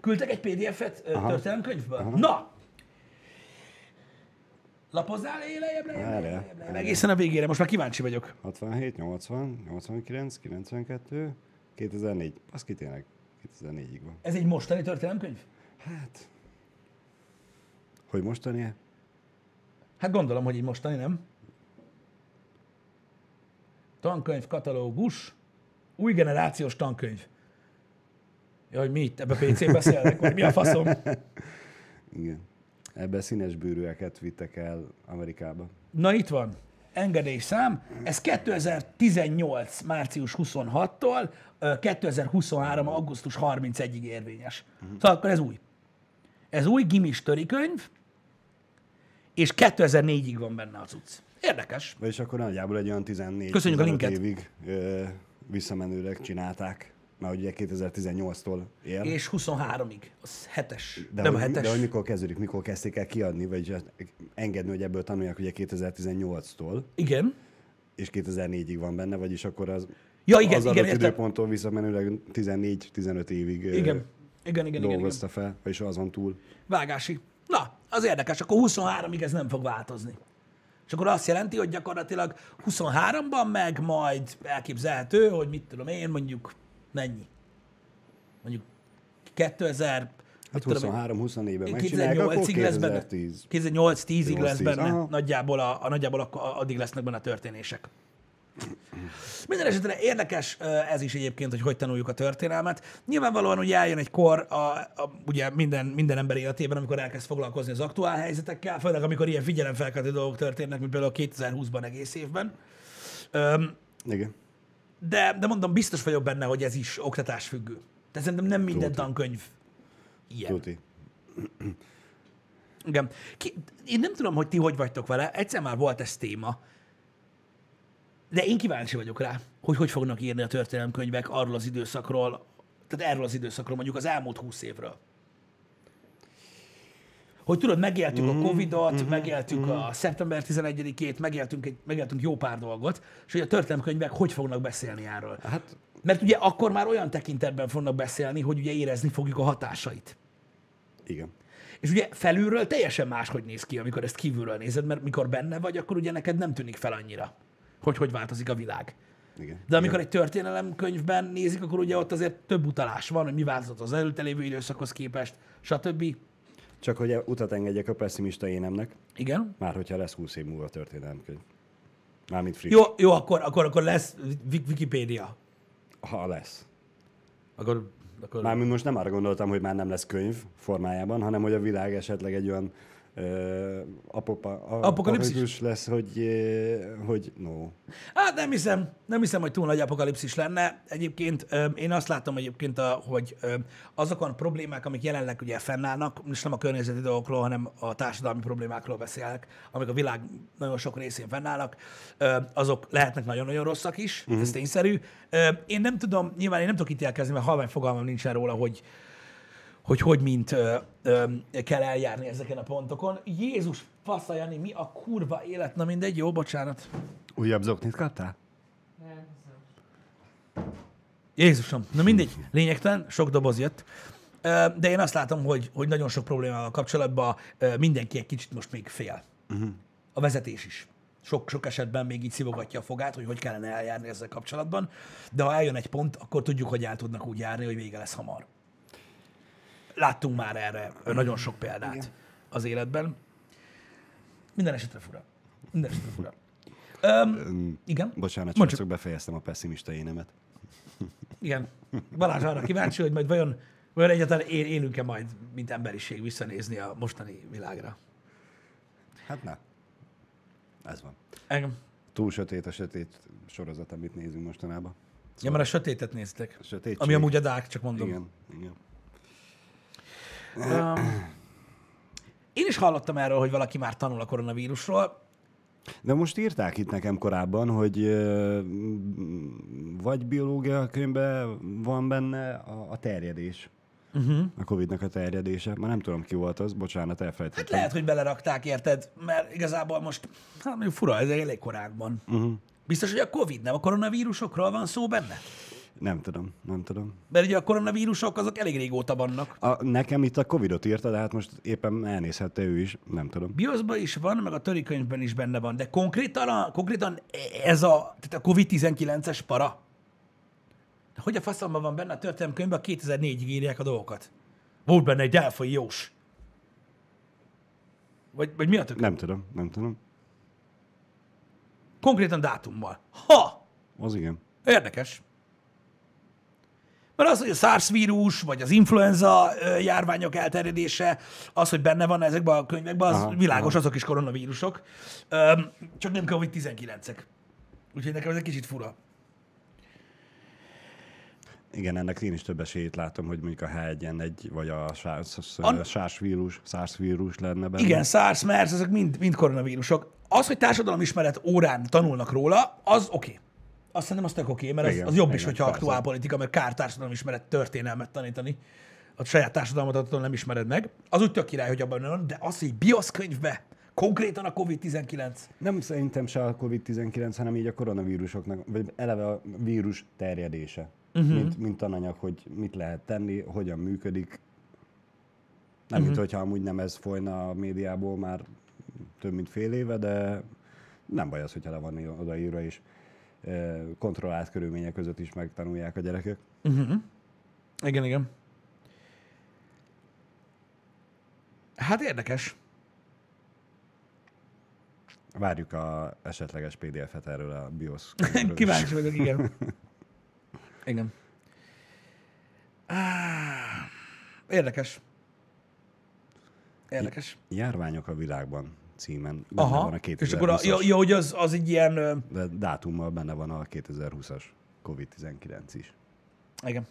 Küldtek egy PDF-et történelemkönyvből? Na! Lapozzál lejjebb, lejjebb, lejjebb, egészen a végére, most már kíváncsi vagyok. 67, 80, 89, 92, 2004. Az ki tényleg 2004-ig van. Ez egy mostani történelemkönyv? Hát, hogy mostani Hát gondolom, hogy így mostani, nem? Tankönyv, katalógus, új generációs tankönyv. Ja, hogy mi itt, ebbe PC-n beszélnek, vagy mi a faszom? Igen. Ebben színes bőrűeket vittek el Amerikába. Na itt van, engedélyszám. Ez 2018. március 26-tól ö, 2023. augusztus 31-ig érvényes. Szóval akkor ez új. Ez új gimis könyv, és 2004-ig van benne a cucc. Érdekes. Vagyis akkor nagyjából egy olyan 14 Köszönjük a 15 linket. évig ö, visszamenőleg csinálták. Már ugye 2018-tól él. És 23-ig. Az hetes. de, nem a hogy, hetes. de hogy mikor kezdődik, mikor kezdték el kiadni, vagy engedni, hogy ebből tanulják ugye 2018-tól, Igen. és 2004-ig van benne, vagyis akkor az, Ja, igen, az igen, adott értem. időponttól visszamenőleg 14-15 évig Igen. Igen, igen, igen, igen. dolgozta fel, vagyis azon túl. Vágási. Na, az érdekes, akkor 23-ig ez nem fog változni. És akkor azt jelenti, hogy gyakorlatilag 23-ban meg majd elképzelhető, hogy mit tudom én, mondjuk mennyi? Mondjuk 2000, Hát mit tudom én, 23-24-ben megcsinálják, akkor 2008-ig lesz benne. 2010. 2008-10-ig lesz 8-10, benne. aha. Nagyjából, a, a, nagyjából akkor addig lesznek benne a történések. Minden esetre érdekes ö, ez is egyébként, hogy hogy tanuljuk a történelmet. Nyilvánvalóan ugye eljön egy kor, a, a, ugye minden, minden ember életében, amikor elkezd foglalkozni az aktuál helyzetekkel, főleg amikor ilyen figyelemfelkeltő dolgok történnek, mint például 2020-ban egész évben. Öm, Igen. de, de mondom, biztos vagyok benne, hogy ez is oktatásfüggő. Tehát szerintem nem minden Tuti. tankönyv ilyen. Tuti. Igen. Ki, én nem tudom, hogy ti hogy vagytok vele. Egyszer már volt ez téma. De én kíváncsi vagyok rá, hogy hogy fognak írni a történelemkönyvek arról az időszakról, tehát erről az időszakról, mondjuk az elmúlt húsz évről. Hogy tudod, megéltük a Covid-ot, megéltük a szeptember 11-ét, megéltünk, egy, megéltünk jó pár dolgot, és hogy a történelemkönyvek hogy fognak beszélni erről. Hát Mert ugye akkor már olyan tekintetben fognak beszélni, hogy ugye érezni fogjuk a hatásait. igen. És ugye felülről teljesen máshogy néz ki, amikor ezt kívülről nézed, mert mikor benne vagy, akkor ugye neked nem tűnik fel annyira, hogy hogy változik a világ. Igen. De amikor egy történelemkönyvben nézik, akkor ugye ott azért több utalás van, hogy mi változott az előtte lévő időszakhoz képest, stb. Csak hogy utat engedjek a pessimista énemnek, Igen. már hogyha lesz 20 év múlva történelemkönyv. Mármint friss. Jó, jó akkor, akkor, akkor lesz Wik- Wikipédia. Ha lesz. Akkor, akkor... Mármint most nem arra gondoltam, hogy már nem lesz könyv formájában, hanem hogy a világ esetleg egy olyan apopa, Apokalipszis? lesz, hogy, hogy no. Hát nem hiszem, nem hiszem, hogy túl nagy apokalipszis lenne. Egyébként én azt látom egyébként, a, hogy ö, azok a problémák, amik jelenleg ugye fennállnak, és nem a környezeti dolgokról, hanem a társadalmi problémákról beszélek, amik a világ nagyon sok részén fennállnak, azok lehetnek nagyon-nagyon rosszak is, uh-huh. ez tényszerű. Ö, Én nem tudom, nyilván én nem tudok ítélkezni, mert halvány fogalmam nincsen róla, hogy hogy hogy mint ö, ö, kell eljárni ezeken a pontokon. Jézus, fasza, Jani, mi a kurva élet? Na mindegy, jó, bocsánat. Újabb zoknit kaptál? Jézusom, na mindegy, lényegtelen, sok doboz jött. De én azt látom, hogy, hogy nagyon sok problémával kapcsolatban mindenki egy kicsit most még fél. Uh-huh. A vezetés is. Sok, sok esetben még így szivogatja a fogát, hogy hogy kellene eljárni ezzel kapcsolatban. De ha eljön egy pont, akkor tudjuk, hogy el tudnak úgy járni, hogy vége lesz hamar. Láttunk már erre nagyon sok példát Igen. az életben. Minden esetre fura. Minden esetre fura. Öm, igen? Bocsánat, Mondd csak befejeztem a pessimista énemet. Igen. Balázs arra kíváncsi, hogy majd vajon, vajon egyáltalán él, élünk-e majd, mint emberiség visszanézni a mostani világra. Hát na, ez van. Engem. Túl sötét a sötét sorozat, amit nézünk mostanában. Ja, mert a sötétet néztek. A sötétség. Ami amúgy a Dark, csak mondom. Igen, igen. Um, én is hallottam erről, hogy valaki már tanul a koronavírusról. De most írták itt nekem korábban, hogy vagy biológia könyvben van benne a, a terjedés. Uh-huh. A Covid-nak a terjedése. Már nem tudom, ki volt az, bocsánat, Hát elfelejtettem. lehet, hogy belerakták, érted? Mert igazából most, hát mondjuk fura, ez elég korán van. Uh-huh. Biztos, hogy a Covid, nem a koronavírusokról van szó benne? Nem tudom, nem tudom. Mert ugye a koronavírusok azok elég régóta vannak. A, nekem itt a Covidot írta, de hát most éppen elnézhette ő is, nem tudom. Bioszban is van, meg a törikönyvben is benne van, de konkrétan, a, konkrétan ez a, tehát a COVID-19-es para. De hogy a faszomban van benne a történelemkönyvben, a 2004-ig írják a dolgokat. Volt benne egy elfai jós. Vagy, vagy mi a tök? Nem tudom, nem tudom. Konkrétan dátummal. Ha! Az igen. Érdekes. Mert az, hogy a SARS vírus, vagy az influenza járványok elterjedése, az, hogy benne van ezekben a könyvekben, az Aha, világos, azok is koronavírusok. Csak nem COVID-19-ek. Úgyhogy nekem ez egy kicsit fura. Igen, ennek én is több esélyt látom, hogy mondjuk a H1N1 vagy a SARS, An- SARS vírus, SARS vírus lenne benne. Igen, SARS, MERS, ezek mind, mind koronavírusok. Az, hogy társadalomismeret órán tanulnak róla, az oké. Okay. Azt szerintem az tök oké, mert az, Igen, az jobb is, igen, hogyha persze. aktuál politika, mert kár társadalomismeret történelmet tanítani. A saját társadalmat nem ismered meg. Az úgy tök király, hogy abban van, de az, hogy BIOS könyvbe, konkrétan a COVID-19. Nem szerintem se a COVID-19, hanem így a koronavírusoknak, vagy eleve a vírus terjedése. Uh-huh. Mint, mint tananyag, hogy mit lehet tenni, hogyan működik. Nem, uh-huh. mint hogyha amúgy nem ez folyna a médiából már több mint fél éve, de nem baj az, hogyha le van odaírva, és eh, kontrollált körülmények között is megtanulják a gyerekek. Igen, igen. Hát érdekes. Várjuk a esetleges PDF-et erről a BIOS. Kíváncsi vagyok, igen. Igen. Érdekes. Érdekes. Járványok a világban címen. Benne Aha. van a És akkor a, 2020-as. ja, ja, hogy az, az egy ilyen... De dátummal benne van a 2020-as COVID-19 is. Igen.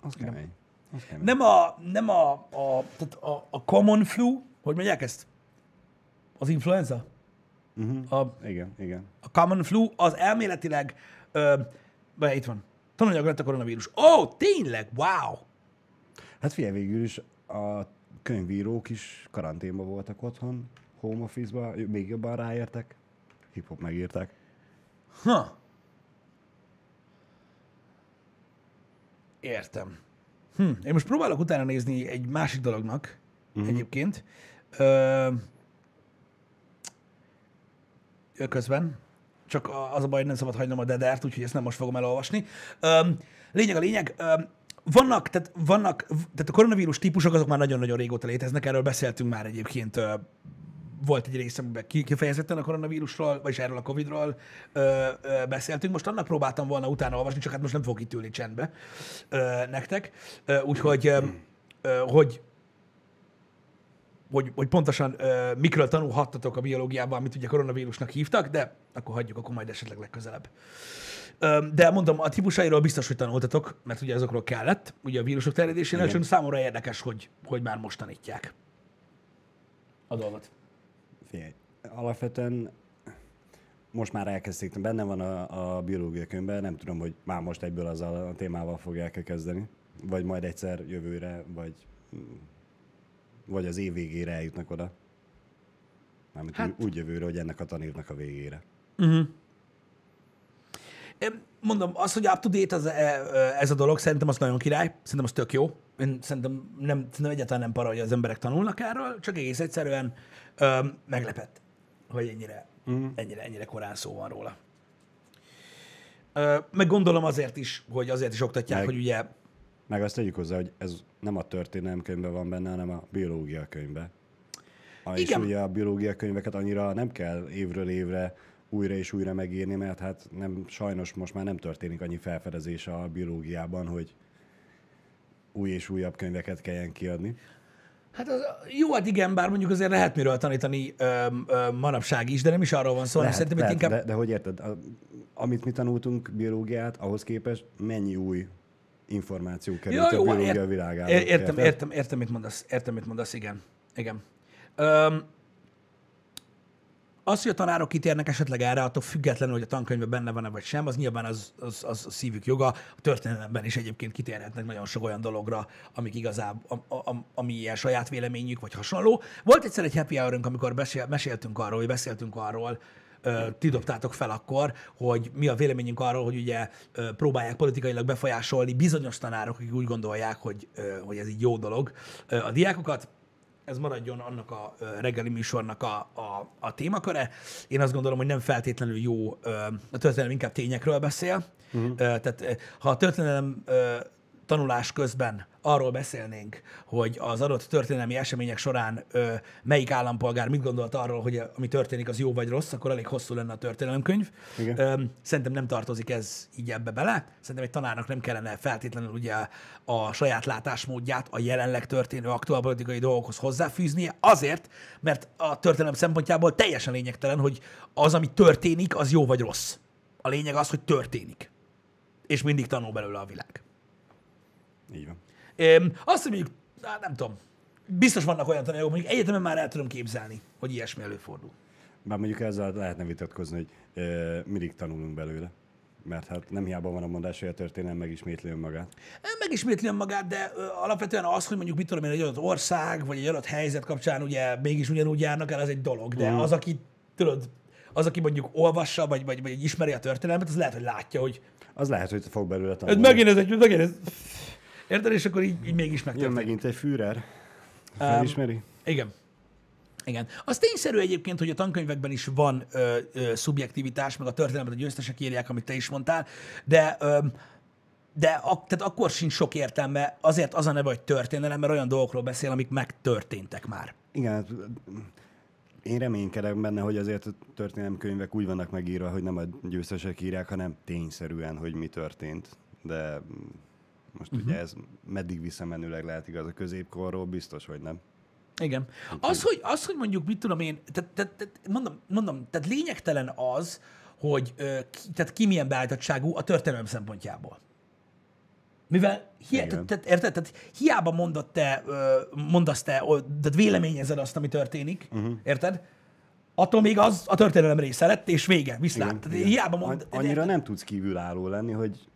Az kemény. Az kemény. Nem a, nem a, a, tehát a, a common flu, hogy mondják ezt? Az influenza? Uh-huh. A, Igen, igen. a common flu az elméletileg, ö, be, itt van, tananyag lett a koronavírus. Ó, oh, tényleg, wow! Hát figyelj, végül is a könyvírók is karanténban voltak otthon, home office-ba, még jobban ráértek. Hip-hop megírták. Ha. Értem. Hm. Én most próbálok utána nézni egy másik dolognak uh-huh. egyébként. Ö, közben. Csak az a baj, hogy nem szabad hagynom a dedert, úgyhogy ezt nem most fogom elolvasni. Ö, lényeg a lényeg. Ö, vannak, tehát vannak, tehát a koronavírus típusok azok már nagyon-nagyon régóta léteznek, erről beszéltünk már egyébként ö, volt egy rész, amiben ki- kifejezetten a koronavírusról, vagyis erről a Covidról ö, ö, beszéltünk. Most annak próbáltam volna utána olvasni, csak hát most nem fogok itt ülni csendbe ö, nektek. Ö, úgyhogy, ö, hogy, hogy, hogy pontosan ö, mikről tanulhattatok a biológiában, amit ugye koronavírusnak hívtak, de akkor hagyjuk, akkor majd esetleg legközelebb. Ö, De mondom, a típusairól biztos, hogy tanultatok, mert ugye azokról kellett, ugye a vírusok terjedésénél, csak számomra érdekes, hogy, hogy már most tanítják a dolgot. Figyelj, alapvetően most már elkezdték, benne van a, a biológia könyvben, nem tudom, hogy már most egyből azzal a témával fogják kezdeni, vagy majd egyszer jövőre, vagy, vagy az év végére eljutnak oda. Mármint Hát- úgy jövőre, hogy ennek a tanévnek a végére. Én Mondom, az, hogy up-to-date az, e- ez a dolog, szerintem az nagyon király, szerintem az tök jó. Én szerintem, nem, szerintem egyáltalán nem para, hogy az emberek tanulnak erről, csak egész egyszerűen meglepett, hogy ennyire, mm. ennyire, ennyire korán szó van róla. Ö, meg gondolom azért is, hogy azért is oktatják, Meg- hogy ugye Meg azt tegyük hozzá, hogy ez nem a történelem könyvben van benne, hanem a biológia könyvben. És Igen. ugye a biológia könyveket annyira nem kell évről évre újra és újra megírni, mert hát nem, sajnos most már nem történik annyi felfedezés a biológiában, hogy új és újabb könyveket kelljen kiadni. Hát az, jó, hát igen, bár mondjuk azért lehet miről tanítani ö, ö, manapság is, de nem is arról van szó, hanem szerintem itt lehet, inkább... de, de hogy érted, a, amit mi tanultunk biológiát, ahhoz képest mennyi új információ került a biológia ért- világába. ér- értem, értem, értem, mit mondasz, értem, mit mondasz, igen. Igen. Öm, az, hogy a tanárok kitérnek esetleg erre, attól függetlenül, hogy a tankönyvben benne van-e vagy sem, az nyilván az, az, az a szívük joga. A történelemben is egyébként kitérhetnek nagyon sok olyan dologra, amik igazából, a, a, ami ilyen saját véleményük, vagy hasonló. Volt egyszer egy happy hour amikor beszél, meséltünk arról, vagy beszéltünk arról, ti dobtátok fel akkor, hogy mi a véleményünk arról, hogy ugye próbálják politikailag befolyásolni bizonyos tanárok, akik úgy gondolják, hogy, hogy ez így jó dolog a diákokat ez maradjon annak a reggeli műsornak a, a, a témaköre. Én azt gondolom, hogy nem feltétlenül jó, a történelem inkább tényekről beszél. Uh-huh. Tehát ha a történelem tanulás közben arról beszélnénk, hogy az adott történelmi események során ö, melyik állampolgár mit gondolt arról, hogy ami történik, az jó vagy rossz, akkor elég hosszú lenne a történelemkönyv. Igen. Ö, szerintem nem tartozik ez így ebbe bele. Szerintem egy tanárnak nem kellene feltétlenül ugye a saját látásmódját a jelenleg történő aktuál politikai dolgokhoz hozzáfűznie, azért, mert a történelem szempontjából teljesen lényegtelen, hogy az, ami történik, az jó vagy rossz. A lényeg az, hogy történik. És mindig tanul belőle a világ. Így van. Öm, azt, hogy mondjuk, hát nem tudom, biztos vannak olyan tanárok, mondjuk egyetemen már el tudom képzelni, hogy ilyesmi előfordul. Bár mondjuk ezzel lehetne vitatkozni, hogy ö, mindig tanulunk belőle. Mert hát nem hiába van a mondás, hogy a történelem megismétli önmagát. Megismétli magát, de ö, alapvetően az, hogy mondjuk mit tudom én, egy adott ország, vagy egy adott helyzet kapcsán ugye mégis ugyanúgy járnak el, az egy dolog. De az, aki, tudod, az, aki mondjuk olvassa, vagy, vagy, vagy ismeri a történelmet, az lehet, hogy látja, hogy Az lehet, hogy fog belőle ez tanulni. megint ez egy, megint ez... Érted? És akkor így, így mégis Jön megtörténik. megint egy Führer. Felismeri? Igen. Igen. Az tényszerű egyébként, hogy a tankönyvekben is van ö, ö, szubjektivitás, meg a történelmet a győztesek írják, amit te is mondtál, de ö, de ak- tehát akkor sincs sok értelme, azért az a neve, hogy történelem, mert olyan dolgokról beszél, amik megtörténtek már. Igen, hát, én reménykedem benne, hogy azért a történelemkönyvek úgy vannak megírva, hogy nem a győztesek írják, hanem tényszerűen, hogy mi történt. De mm, most uh-huh. ugye ez meddig visszamenőleg lehet igaz a középkorról, biztos, hogy nem. Igen. Az, hogy, az, hogy mondjuk, mit tudom én, tehát, tehát, tehát mondom, mondom, tehát lényegtelen az, hogy tehát ki milyen beállítottságú a történelem szempontjából. Mivel, hi- Igen. tehát, tehát, érted? Tehát hiába mondod te, mondasz te, tehát véleményezed azt, ami történik, uh-huh. érted? Attól még az a történelem része lett, és vége, viszlát. Tehát hiába mond, An- Annyira nem tudsz kívülálló lenni, hogy,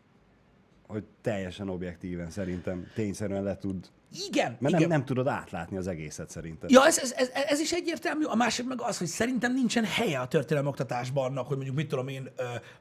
hogy teljesen objektíven szerintem tényszerűen le tud, Igen, mert igen. nem, nem tudod átlátni az egészet szerintem. Ja, ez, ez, ez, ez is egyértelmű. A másik meg az, hogy szerintem nincsen helye a történelem oktatásban annak, hogy mondjuk mit tudom én,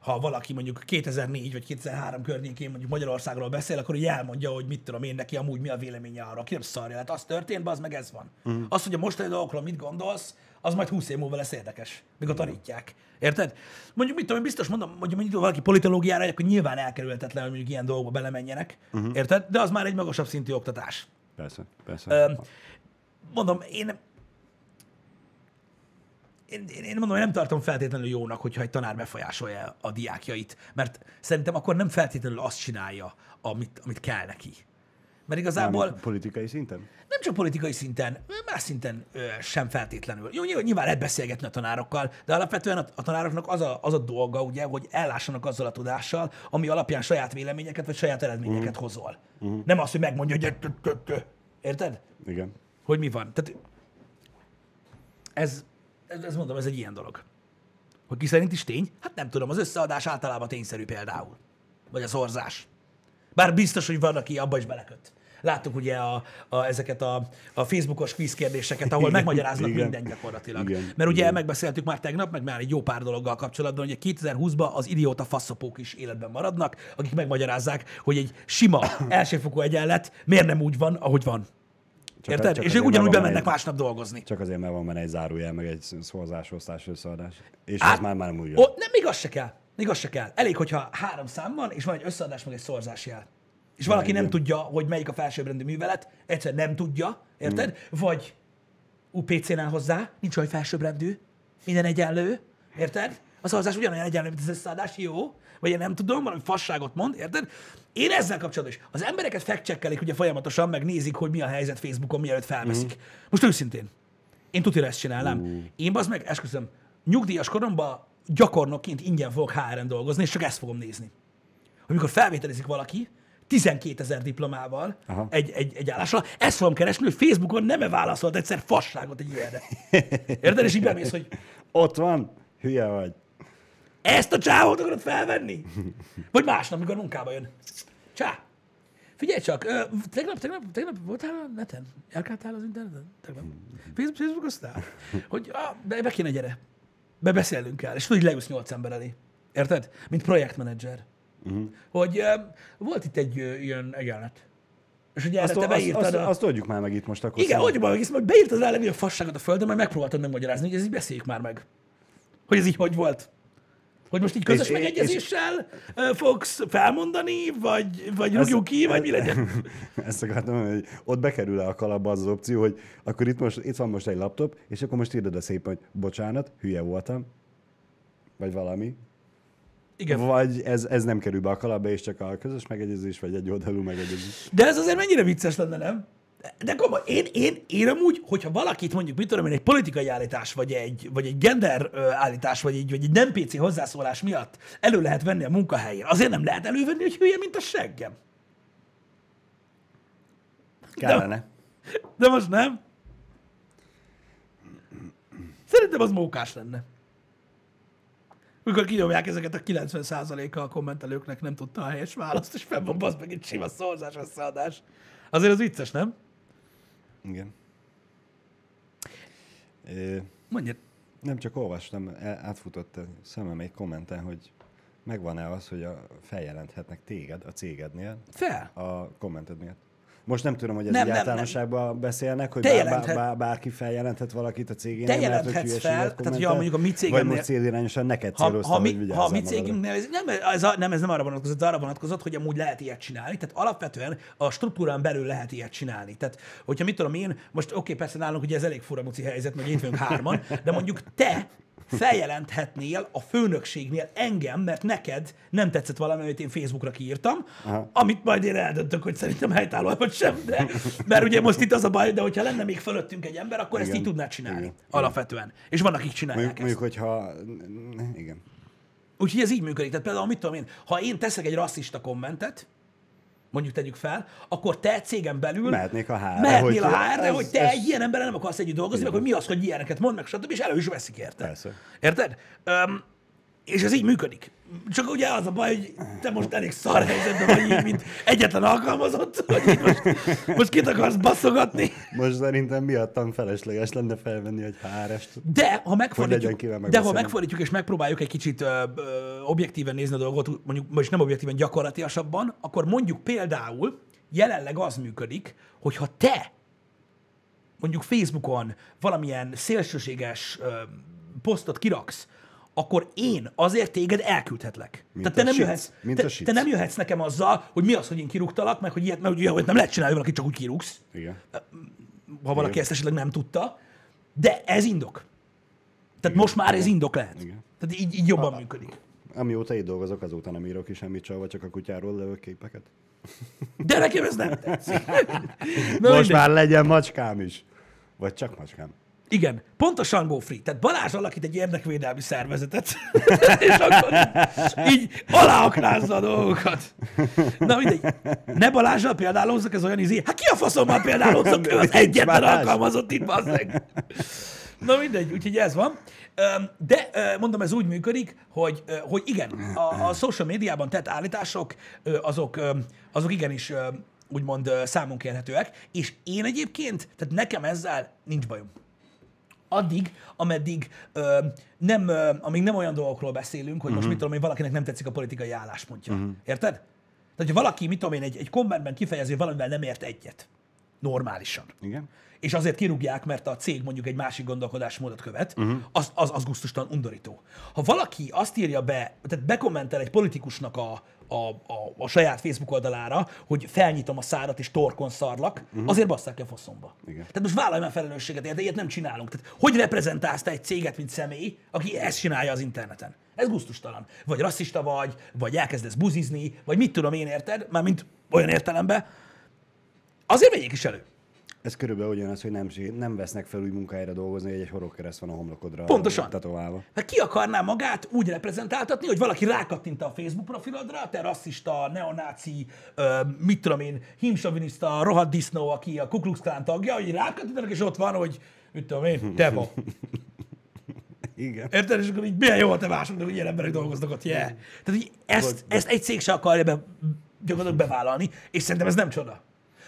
ha valaki mondjuk 2004 vagy 2003 környékén mondjuk Magyarországról beszél, akkor így elmondja, hogy mit tudom én neki amúgy mi a véleménye arra. Ki nem szarja, hát az történt, az meg ez van. Uh-huh. Az, hogy a mostani dolgokról mit gondolsz, az majd 20 év múlva lesz érdekes, mikor tanítják. Érted? Mondjuk mit tudom, én biztos mondom, mondjuk mondjuk valaki politológiára, akkor nyilván elkerülhetetlen, hogy mondjuk ilyen dolgokba belemenjenek. Uh-huh. Érted? De az már egy magasabb szintű oktatás. Persze, persze. Öm, mondom, én, én, én, én mondom, én nem tartom feltétlenül jónak, hogyha egy tanár befolyásolja a diákjait, mert szerintem akkor nem feltétlenül azt csinálja, amit, amit kell neki. Mert igazából Mármint politikai szinten? nem csak politikai szinten, más szinten ö, sem feltétlenül. Jó, nyilván, lehet beszélgetni a tanárokkal, de alapvetően a, a tanároknak az a, az a dolga, ugye, hogy ellássanak azzal a tudással, ami alapján saját véleményeket vagy saját eredményeket hozol. Nem az, hogy megmondja, hogy érted? Igen. hogy mi van. Tehát ez, ez, ez mondom, ez egy ilyen dolog. Hogy ki szerint is tény? Hát nem tudom, az összeadás általában tényszerű például. Vagy a szorzás. Bár biztos, hogy van, aki abba is beleköt. Láttuk ugye a, a, ezeket a, a Facebookos quiz kérdéseket, ahol Igen, megmagyaráznak igen. minden gyakorlatilag. Igen, Mert ugye igen. megbeszéltük már tegnap, meg már egy jó pár dologgal kapcsolatban, hogy 2020-ban az idióta faszopók is életben maradnak, akik megmagyarázzák, hogy egy sima elsőfokú egyenlet miért nem úgy van, ahogy van. Csak Érted? csak És ők ugyanúgy bemennek egy- másnap dolgozni. Csak azért, mert van benne egy zárójel, meg egy szorzásosztás, összeadás. És Á, ez már, már nem úgy Ó, nem, még az se kell. Még az se kell. Elég, hogyha három szám van, és van egy összeadás, meg egy szorzásjel. És valaki nem tudja, hogy melyik a felsőbbrendű művelet, egyszer nem tudja, érted? Mm. Vagy UPC-nál hozzá, nincs olyan felsőbbrendű, minden egyenlő, érted? A szavazás ugyanolyan egyenlő, mint az összeadás, jó? Vagy én nem tudom, valami fasságot mond, érted? Én ezzel kapcsolatban is. Az embereket fact ugye folyamatosan, meg nézik, hogy mi a helyzet Facebookon, mielőtt felveszik. Mhm. Most őszintén, én tutira ezt csinálnám. Én bazd meg, esküszöm, nyugdíjas koromban gyakornokként ingyen fogok HR-en dolgozni, és csak ezt fogom nézni. Hogy mikor felvételizik valaki, 12 ezer diplomával Aha. egy, egy, egy állásra, ezt fogom keresni, hogy Facebookon nem-e válaszolt egyszer fasságot egy ilyenre. Érted? És így bemész, hogy Ott van, hülye vagy. ezt a csávót akarod felvenni? Vagy másnap, mikor munkába jön. Csá! Figyelj csak, ö, tegnap, tegnap, tegnap voltál a neten? Elkáltál az interneten? Tegnap. Facebook, Facebookoztál? Hogy ah, be, be kéne gyere. Be beszélnünk kell. És tudod, hogy leülsz nyolc ember elé. Érted? Mint projektmenedzser. Uh-huh. Hogy volt itt egy ilyen egyenlet. És ugye erre Azt, te azt, beírtad azt, a... azt oldjuk már meg itt most akkor. Igen, hogy van, hisz meg beírtad rá a legnagyobb fasságot a földön, majd megpróbáltad megmagyarázni, hogy ez így beszéljük már meg. Hogy ez így hogy volt. Hogy most így közös És- megegyezéssel ö, fogsz felmondani, vagy, vagy rúgjuk ki, vagy mi legyen? Ezt akartam hogy ott bekerül a kalapba az, az opció, hogy akkor itt, most, itt van most egy laptop, és akkor most írd oda szépen, hogy bocsánat, hülye voltam, vagy valami. Igen. Vagy ez, ez nem kerül be a kalapba, és csak a közös megegyezés, vagy egy oldalú megegyezés. De ez azért mennyire vicces lenne, nem? De komoly, én, én, én amúgy, hogyha valakit mondjuk, mit tudom én, egy politikai állítás, vagy egy, vagy egy gender állítás, vagy egy, vagy egy nem PC hozzászólás miatt elő lehet venni a munkahelyén, azért nem lehet elővenni, hogy hülye, mint a seggem. Kellene. De most nem. Szerintem az mókás lenne. Mikor kinyomják ezeket a 90%-a a kommentelőknek nem tudta a helyes választ, és fenn van meg egy sima szavazás összeadás. Azért az vicces, nem? Igen. É, Mondja. nem csak olvastam, átfutott a szemem egy kommenten, hogy megvan-e az, hogy a, feljelenthetnek téged a cégednél Fel. a kommented miatt. Most nem tudom, hogy ez Nem, nem, nem, általánosságban beszélnek, hogy bár, jelenthet- bár, bár, bárki feljelenthet valakit a cégénél, Te mert jelenthetsz hülyeséget fel, tehát, hogyha mondjuk a mi Vagy cégemnél- most célirányosan neked Ha, ha, mi, ha a mi cégünknél, ez nem, ez, a, nem, ez nem arra vonatkozott, arra vonatkozott, hogy amúgy lehet ilyet csinálni. Tehát alapvetően a struktúrán belül lehet ilyet csinálni. Tehát, hogyha mit tudom én, most oké, persze nálunk ugye ez elég fura muci helyzet, mert itt vagyunk hárman, de mondjuk te feljelenthetnél a főnökségnél engem, mert neked nem tetszett valami, amit én Facebookra kiírtam, Aha. amit majd én eldöntök, hogy szerintem helytálló vagy sem, de, mert ugye most itt az a baj, de hogyha lenne még fölöttünk egy ember, akkor ezt Igen. így tudnád csinálni. Igen. Alapvetően. És vannak, akik csinálják Mondjuk, ezt. mondjuk, hogyha... Igen. Úgyhogy ez így működik. Tehát például, mit tudom én, ha én teszek egy rasszista kommentet, mondjuk tegyük fel, akkor te cégen belül Mehetnék a HR-re, mehetnél hogy a HR-re, ez- hogy te ez- egy ilyen emberrel nem akarsz együtt dolgozni, meg hogy mi az, hogy ilyeneket mond meg, stb. és elő is veszik érte. Persze. Érted? Um, és ez így működik. Csak ugye az a baj, hogy te most elég szar helyzetben vagy így, mint egyetlen alkalmazott, hogy így most, most kit akarsz baszogatni. Most szerintem miattam felesleges lenne felvenni egy HR-est. De ha megfordítjuk, de ha megfordítjuk és megpróbáljuk egy kicsit ö, ö, objektíven nézni a dolgot, mondjuk most nem objektíven, gyakorlatilasabban, akkor mondjuk például jelenleg az működik, hogyha te mondjuk Facebookon valamilyen szélsőséges ö, posztot kiraksz, akkor én azért téged elküldhetlek. Mint Tehát te nem, jöhetsz, Mint te, te nem jöhetsz nekem azzal, hogy mi az, hogy én kirúgtalak, meg hogy ilyet, mert ugye, nem lehet csinálni, hogy valaki csak úgy kirúgsz Igen. ha valaki Igen. ezt esetleg nem tudta, de ez indok. Tehát most már ez indok lehet. Igen. Tehát így, így jobban működik. Amióta itt dolgozok, azóta nem írok ki semmit csava, csak a kutyáról lövök képeket. De nekem ez nem tetszik. Na, Most mindegy. már legyen macskám is. Vagy csak macskám. Igen, pontosan go free. Tehát Balázs alakít egy érdekvédelmi szervezetet, és akkor így aláaknázza a dolgokat. Na mindegy. Ne Balázsral példálózzak, ez olyan izé. Hát ki a faszommal példálózzak? Ő az egyetlen alkalmazott itt, bazzeg. Na mindegy, úgyhogy ez van. De mondom, ez úgy működik, hogy, hogy igen, a, a social médiában tett állítások, azok, azok igenis úgymond számon kérhetőek, és én egyébként, tehát nekem ezzel nincs bajom addig, ameddig ö, nem, ö, amíg nem olyan dolgokról beszélünk, hogy Mhm. most mit tudom én, valakinek nem tetszik a politikai álláspontja. Uh-huh. Érted? Tehát, hogy valaki, mit tudom én, egy, egy kommentben kifejezi, hogy valamivel nem ért egyet, normálisan. Igen. És azért kirúgják, mert a cég mondjuk egy másik gondolkodásmódot követ, uh-huh. az, az, az gusztustalan undorító. Ha valaki azt írja be, tehát bekommentel egy politikusnak a, a, a, a saját Facebook oldalára, hogy felnyitom a szárat és torkon szarlak, uh-huh. azért basszák ki a faszomba. Igen. Tehát most vállalj már felelősséget, érte, ilyet nem csinálunk. Tehát hogy reprezentálsz te egy céget, mint személy, aki ezt csinálja az interneten? Ez gusztustalan. Vagy rasszista vagy, vagy elkezdesz buzizni, vagy mit tudom én, érted? Mármint olyan értelemben. Azért vegyék is elő. Ez körülbelül ugyanaz, hogy nem, nem vesznek fel új munkahelyre dolgozni, hogy egy horogkereszt van a homlokodra Pontosan. tetoválva. Mert ki akarná magát úgy reprezentáltatni, hogy valaki rákattint a Facebook profilodra, te rasszista, neonáci, ö, mit tudom én, himsoviniszta, rohadt disznó, aki a Ku Klux Klan tagja, hogy rákattintanak, és ott van, hogy mit tudom én, te vagy. Igen. Érted? És akkor így milyen jó a te másodnak, hogy ilyen emberek dolgoznak ott, yeah. Tehát így ezt, ezt egy cég se akarja be, gyakorlatilag bevállalni, és szerintem ez nem csoda.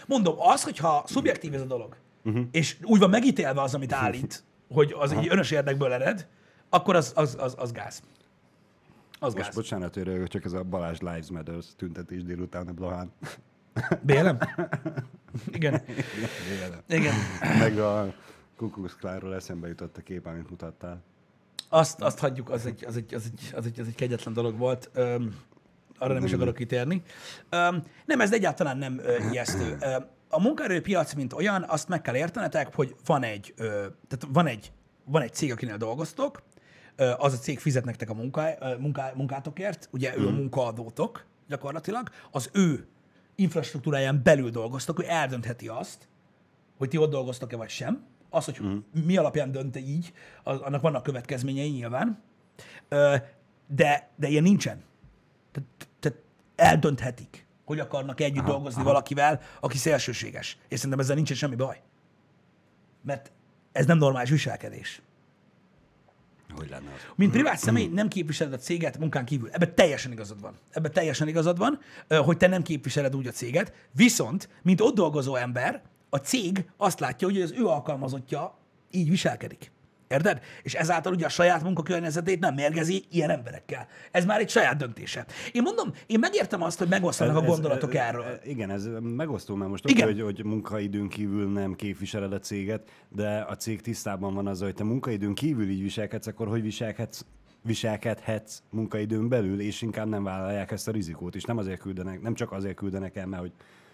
Mondom, az, hogyha szubjektív ez a dolog, uh-huh. és úgy van megítélve az, amit állít, hogy az egy önös érdekből ered, akkor az, az, az, az gáz. Az Most gáz. bocsánat, hogy csak ez a Balázs Lives Matter tüntetés délután a Blahán. BLM? Igen. Igen. Meg a Kukusz Klánról eszembe jutott a kép, amit mutattál. Azt, azt hagyjuk, az egy, az, egy, az, egy, az, egy, az egy kegyetlen dolog volt. Öm, arra nem is akarok kitérni. Öm, nem, ez egyáltalán nem ö, ijesztő. A munkaerőpiac, mint olyan, azt meg kell értenetek, hogy van egy, ö, tehát van egy, van egy cég, akinél dolgoztok, ö, az a cég fizet nektek a munká, ö, munká, munkátokért, ugye ő a munkaadótok gyakorlatilag, az ő infrastruktúráján belül dolgoztok, ő eldöntheti azt, hogy ti ott dolgoztok-e vagy sem. Az, hogy mm. mi alapján dönt így, az, annak vannak következményei nyilván, de, de ilyen nincsen. Tehát eldönthetik, hogy akarnak együtt aha, dolgozni aha. valakivel, aki szélsőséges. És szerintem ezzel nincsen semmi baj. Mert ez nem normális viselkedés. Hogy lenne az? Mint privát személy nem képviseled a céget munkán kívül. Ebben teljesen igazad van. Ebben teljesen igazad van, hogy te nem képviseled úgy a céget. Viszont, mint ott dolgozó ember, a cég azt látja, hogy az ő alkalmazottja így viselkedik. Érted? És ezáltal ugye a saját munkakörnyezetét nem mérgezi ilyen emberekkel. Ez már egy saját döntése. Én mondom, én megértem azt, hogy megosztanak a gondolatok ez, erről. Igen, ez megosztó, mert most Igen. oké, hogy, hogy munkaidőn kívül nem képviseled a céget, de a cég tisztában van azzal, hogy te munkaidőn kívül így viselkedsz, akkor hogy viselkedsz viselkedhetsz munkaidőn belül, és inkább nem vállalják ezt a rizikót, és nem azért küldenek, nem csak azért küldenek el, mert hogy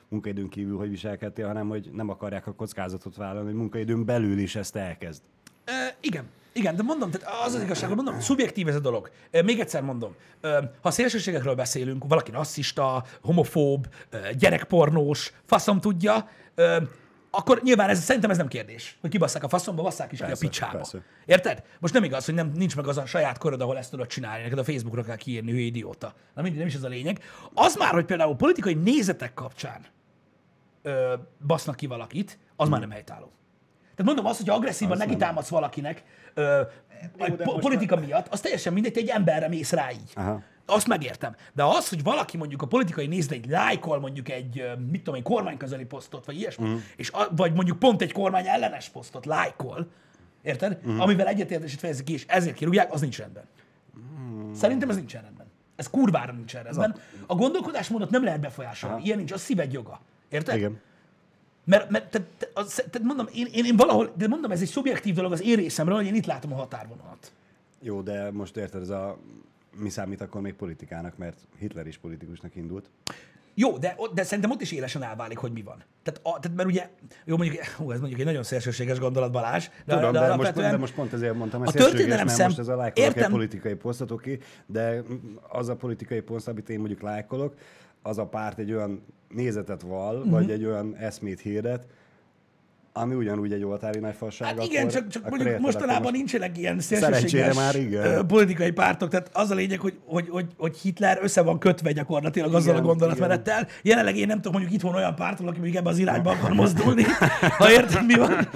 munkaidőn kívül hogy viselkedtél, hanem hogy nem akarják a kockázatot vállalni, hogy munkaidőn belül is ezt elkezd. Igen, igen, de mondom, tehát az az igazság, hogy mondom, szubjektív ez a dolog. Még egyszer mondom, ha szélsőségekről beszélünk, valaki rasszista, homofób, gyerekpornós, faszom tudja, akkor nyilván ez, szerintem ez nem kérdés, hogy kibasszák a faszomba, basszák is ki a Persze, picsába. persze. Érted? Most nem igaz, hogy nem, nincs meg az a saját köröd, ahol ezt tudod csinálni, neked a Facebookra kell kiírni, hogy idióta. Na mindig, nem is ez a lényeg. Az már, hogy például politikai nézetek kapcsán ö, basznak ki valakit, az már nem helytálló. Tehát mondom azt, hogy agresszívan Az neki támadsz valakinek ö, de po- politika miatt, az teljesen mindegy, egy emberre mész rá így. Aha. Azt megértem. De az, hogy valaki mondjuk a politikai nézet egy lájkol mondjuk egy, mit tudom, egy kormányközeli posztot, vagy ilyesmi, uh-huh. és a, vagy mondjuk pont egy kormány ellenes posztot lájkol, érted? Uh-huh. Amivel egyetértését fejezik ki, és ezért kirúgják, az nincs rendben. Mhm. Szerintem ez nincsen rendben. Ez kurvára nincsen rendben. A gondolkodásmódot nem lehet befolyásolni. Ilyen nincs, az szíved joga. Érted? Igen. Mert, mert te, te, az, te, mondom, én, én, én, valahol, de mondom, ez egy szubjektív dolog az én részemről, hogy én itt látom a határvonalat. Jó, de most érted, ez a mi számít akkor még politikának, mert Hitler is politikusnak indult. Jó, de, de szerintem ott is élesen elválik, hogy mi van. Tehát, a, tehát mert ugye, jó mondjuk, hú, ez mondjuk egy nagyon szélsőséges gondolat Balázs, de, Tudom, de, de, most, de most pont ezért mondtam, a hogy történelem szem- most ez a lájkolok egy Értem. politikai posztot, oké, de az a politikai poszt, amit én mondjuk lájkolok, az a párt egy olyan nézetet val, uh-huh. vagy egy olyan eszmét hirdet, ami ugyanúgy egy oltári nagy fasság, Hát igen, akkor, csak, csak akkor mondjuk mostanában most- nincsenek ilyen szélsőséges már igen. politikai pártok, tehát az a lényeg, hogy, hogy, hogy, hogy Hitler össze van kötve gyakorlatilag azzal Igen, a gondolatmenettel. Jelenleg én nem tudom, mondjuk itthon olyan párt, van, aki még ebbe az irányba akar mozdulni, ha érted, mi van.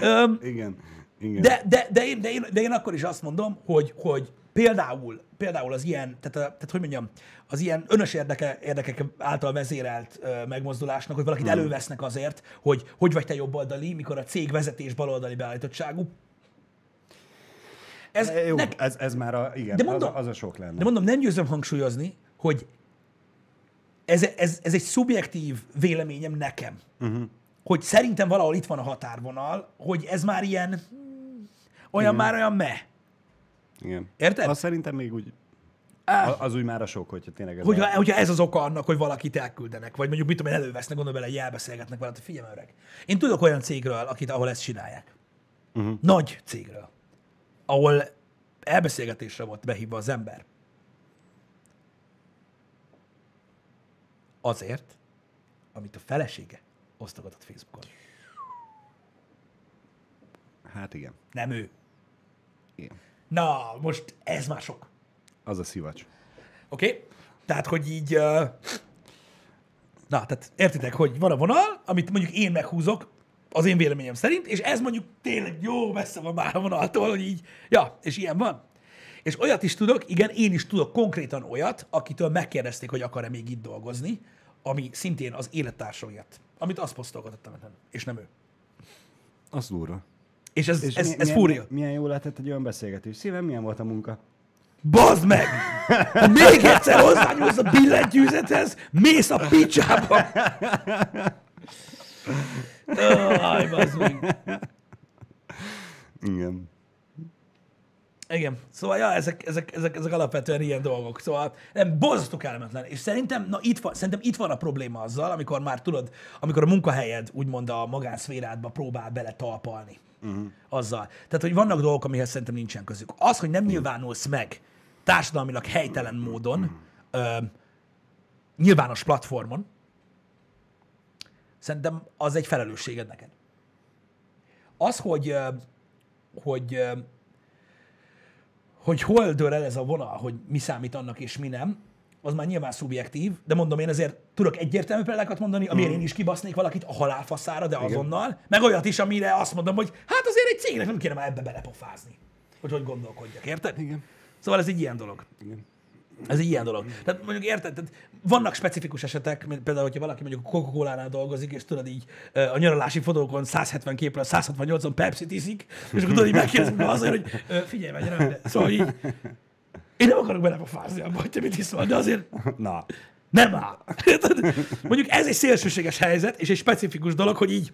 Öm, Igen, igen. De, de, de, én, de, én, de én akkor is azt mondom, hogy, hogy például, például az ilyen, tehát, a, tehát hogy mondjam, az ilyen önös érdeke, érdekek által vezérelt ö, megmozdulásnak, hogy valakit Hmm. elővesznek azért, hogy hogy vagy te jobboldali, mikor a cég vezetés baloldali beállítottságú. Ez, E, Jó, nek, ez, ez már a, igen, De mondom- az, a, az a sok lenne. de mondom, nem győzöm hangsúlyozni, hogy ez, ez, ez egy szubjektív véleményem nekem. Uh-huh. hogy szerintem valahol itt van a határvonal, hogy ez már ilyen, olyan már olyan me. Igen. Érted? Azt szerintem még úgy, Á, a- az úgy már a sok, hogyha tényleg ez hogyha, a... hogyha ez az oka annak, hogy valakit elküldenek, vagy mondjuk mit tudom én, elővesznek, gondolom bele, hogy elbeszélgetnek veled, hogy figyelj öreg. Én tudok olyan cégről, akit, ahol ezt csinálják. Uh-huh. Nagy cégről, ahol elbeszélgetésre volt behívva az ember. Azért, amit a felesége osztogatott Facebookon. Hát igen. Nem ő. igen. Na, most ez már sok. Az a szivacs. Oké? Okay? Tehát, hogy így... Uh... Na, tehát értitek, hogy van a vonal, amit mondjuk én meghúzok, az én véleményem szerint, és ez mondjuk tényleg jó messze van már a vonaltól, hogy így, ja, és ilyen van. És olyat is tudok, igen, én is tudok konkrétan olyat, akitől megkérdezték, hogy akar-e még itt dolgozni, ami szintén az élettársa miatt, amit azt posztolgatott a neten, és nem ő. Az durva. És ez, És ez, mi- ez milyen, fúria. Milyen jó lehetett egy olyan beszélgetés. Szívem, milyen volt a munka? Bazd meg! Ha még egyszer hozzányúlsz a billentyűzethez, mész a picsába! Aj, bazd meg. Igen. Igen, szóval ja, ezek, ezek, ezek, ezek alapvetően ilyen dolgok. Szóval nem, borzasztó kellemetlen. És szerintem, na itt van, szerintem itt van a probléma azzal, amikor már tudod, amikor a munkahelyed úgymond a magánszférádba próbál bele talpalni. Uh-huh. Azzal. Tehát, hogy vannak dolgok, amihez szerintem nincsen közük. Az, hogy nem nyilvánulsz meg társadalmilag helytelen módon, ö, nyilvános platformon, szerintem az egy felelősséged neked. Az, hogy, hogy hogy hol dől el ez a vonal, hogy mi számít annak és mi nem, az már nyilván szubjektív, de mondom, én azért tudok egyértelmű példákat mondani, amiért én is kibasznék valakit a halálfaszára, de azonnal, meg olyat is, amire azt mondom, hogy hát azért egy cégnek nem kéne már ebbe belepofázni, hogy hogy gondolkodjak, érted? Igen. Szóval ez egy ilyen dolog. Igen. Ez egy ilyen dolog. Tehát mondjuk érted, tehát vannak specifikus esetek, mint például, hogyha valaki mondjuk a Coca-Cola-nál dolgozik, és tudod így a nyaralási fotókon 170 képről 168-on Pepsi iszik, és akkor tudod így megkérdezik azért, hogy figyelj, menj rá, szóval így, én nem akarok belepofázni abba, hogy te mit iszol, de azért Na, nem áll. Mondjuk ez egy szélsőséges helyzet, és egy specifikus dolog, hogy így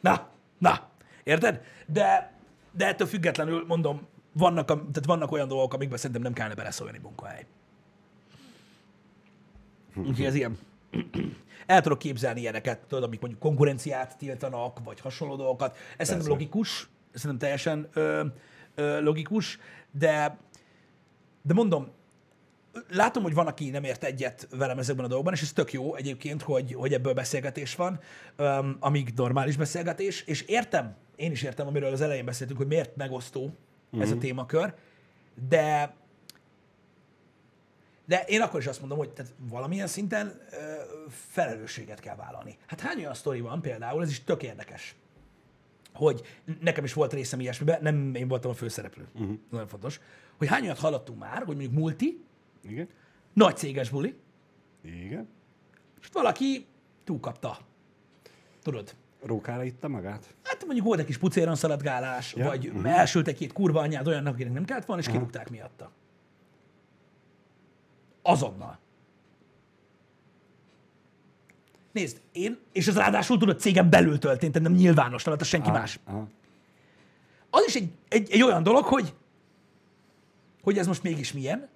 na, na, érted? De, de ettől függetlenül mondom, vannak, a- tehát vannak olyan dolgok, amikben szerintem nem kellene beleszólni munkahely. Úgyhogy ez ilyen. El tudok képzelni ilyeneket, tudod, amik mondjuk konkurenciát tiltanak, vagy hasonló dolgokat. Ez szerintem logikus, ez szerintem teljesen ö, logikus, de, de mondom, látom, hogy van, aki nem ért egyet velem ezekben a dolgokban, és ez tök jó egyébként, hogy, hogy ebből beszélgetés van, um, amíg normális beszélgetés, és értem, én is értem, amiről az elején beszéltünk, hogy miért megosztó uh-huh. ez a témakör, de de én akkor is azt mondom, hogy tehát valamilyen szinten ö, felelősséget kell vállalni. Hát hány olyan sztori van például, ez is tök érdekes, hogy nekem is volt részem ilyesmiben, nem én voltam a főszereplő, uh-huh. nagyon fontos, hogy hány olyat hallottunk már, hogy mondjuk multi, igen. nagy céges buli, Igen. és valaki túlkapta. Tudod? Rókára itta magát? Hát mondjuk volt egy kis pucéron szaladgálás, ja. Vagy uh-huh. elsült egy-két kurva anyád olyannak, akinek nem kellett volna, és kirúgták miatta. Azonnal. Nézd, én, és ez ráadásul tudod, cégem belül történt, nem nyilvános, nem senki más. Aha. Az is egy, egy, egy olyan dolog, hogy, hogy ez most mégis milyen,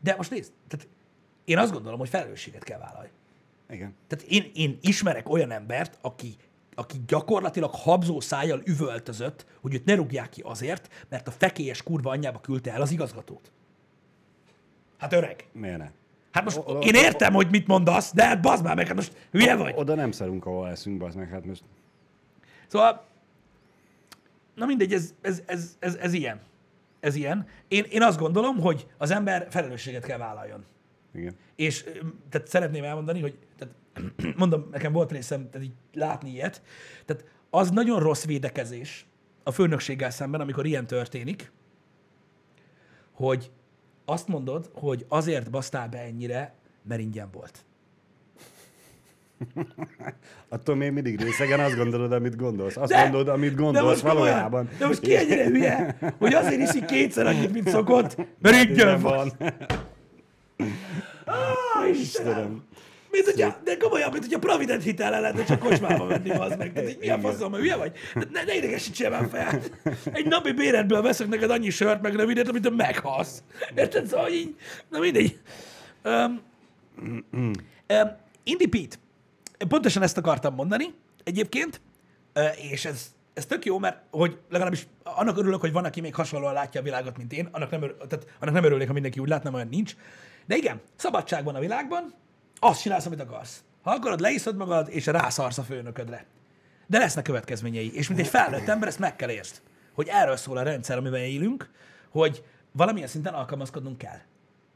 de most nézd, tehát én azt gondolom, hogy felelősséget kell vállalni. Igen. Tehát én, én ismerek olyan embert, aki, aki gyakorlatilag habzó szájjal üvöltözött, hogy őt ne rúgják ki azért, mert a fekélyes kurva anyjába küldte el az igazgatót. Hát öreg. Miért ne? Hát most O- o- én értem, hogy mit mondasz, de hát bazd már meg, hát most hülye vagy. Oda nem szarunk, ahol leszünk, bazd meg, hát most... Szóval, na mindegy, ez, ez, ez, ez, ez ilyen. Ez ilyen. Én, én azt gondolom, hogy az ember felelősséget kell vállaljon. Igen. És tehát szeretném elmondani, hogy tehát, mondom, nekem volt részem tehát így látni ilyet, tehát az nagyon rossz védekezés a főnökséggel szemben, amikor ilyen történik, hogy azt mondod, hogy azért basztál be ennyire, mert ingyen volt. Attól még mindig részegen azt gondolod, amit gondolsz. Azt De- mondod, amit De gondolsz komolyan, valójában. De most ki ennyire hülye, hogy azért iszik kétszer annyit, mint szokott, mert ingyen van. van. Ah, Istenem. Istenem. Mint hogyha, de komolyan, mint hogyha Provident hitellel lenne csak kocsmába menni, az meg. Tehát, hogy mi a faszom, hogy hülye vagy? Ne, ne idegesítsél már fel. Egy napi béredből veszek neked annyi sört, meg rövidet, amit te meghalsz. Érted? Szóval így, na mindegy. Um, um, Indie Pete. Pontosan ezt akartam mondani egyébként, és ez, ez tök jó, mert hogy legalábbis annak örülök, hogy van, aki még hasonlóan látja a világot, mint én. Annak nem, örül, tehát annak nem örülnék, ha mindenki úgy látna, olyan nincs. De igen, szabadság van a világban, azt csinálsz, amit akarsz. Ha akarod, leiszod magad, és rászarsz a főnöködre. De lesznek következményei, és mint egy felnőtt ember, ezt meg kell értsd, hogy erről szól a rendszer, amiben élünk, hogy valamilyen szinten alkalmazkodnunk kell.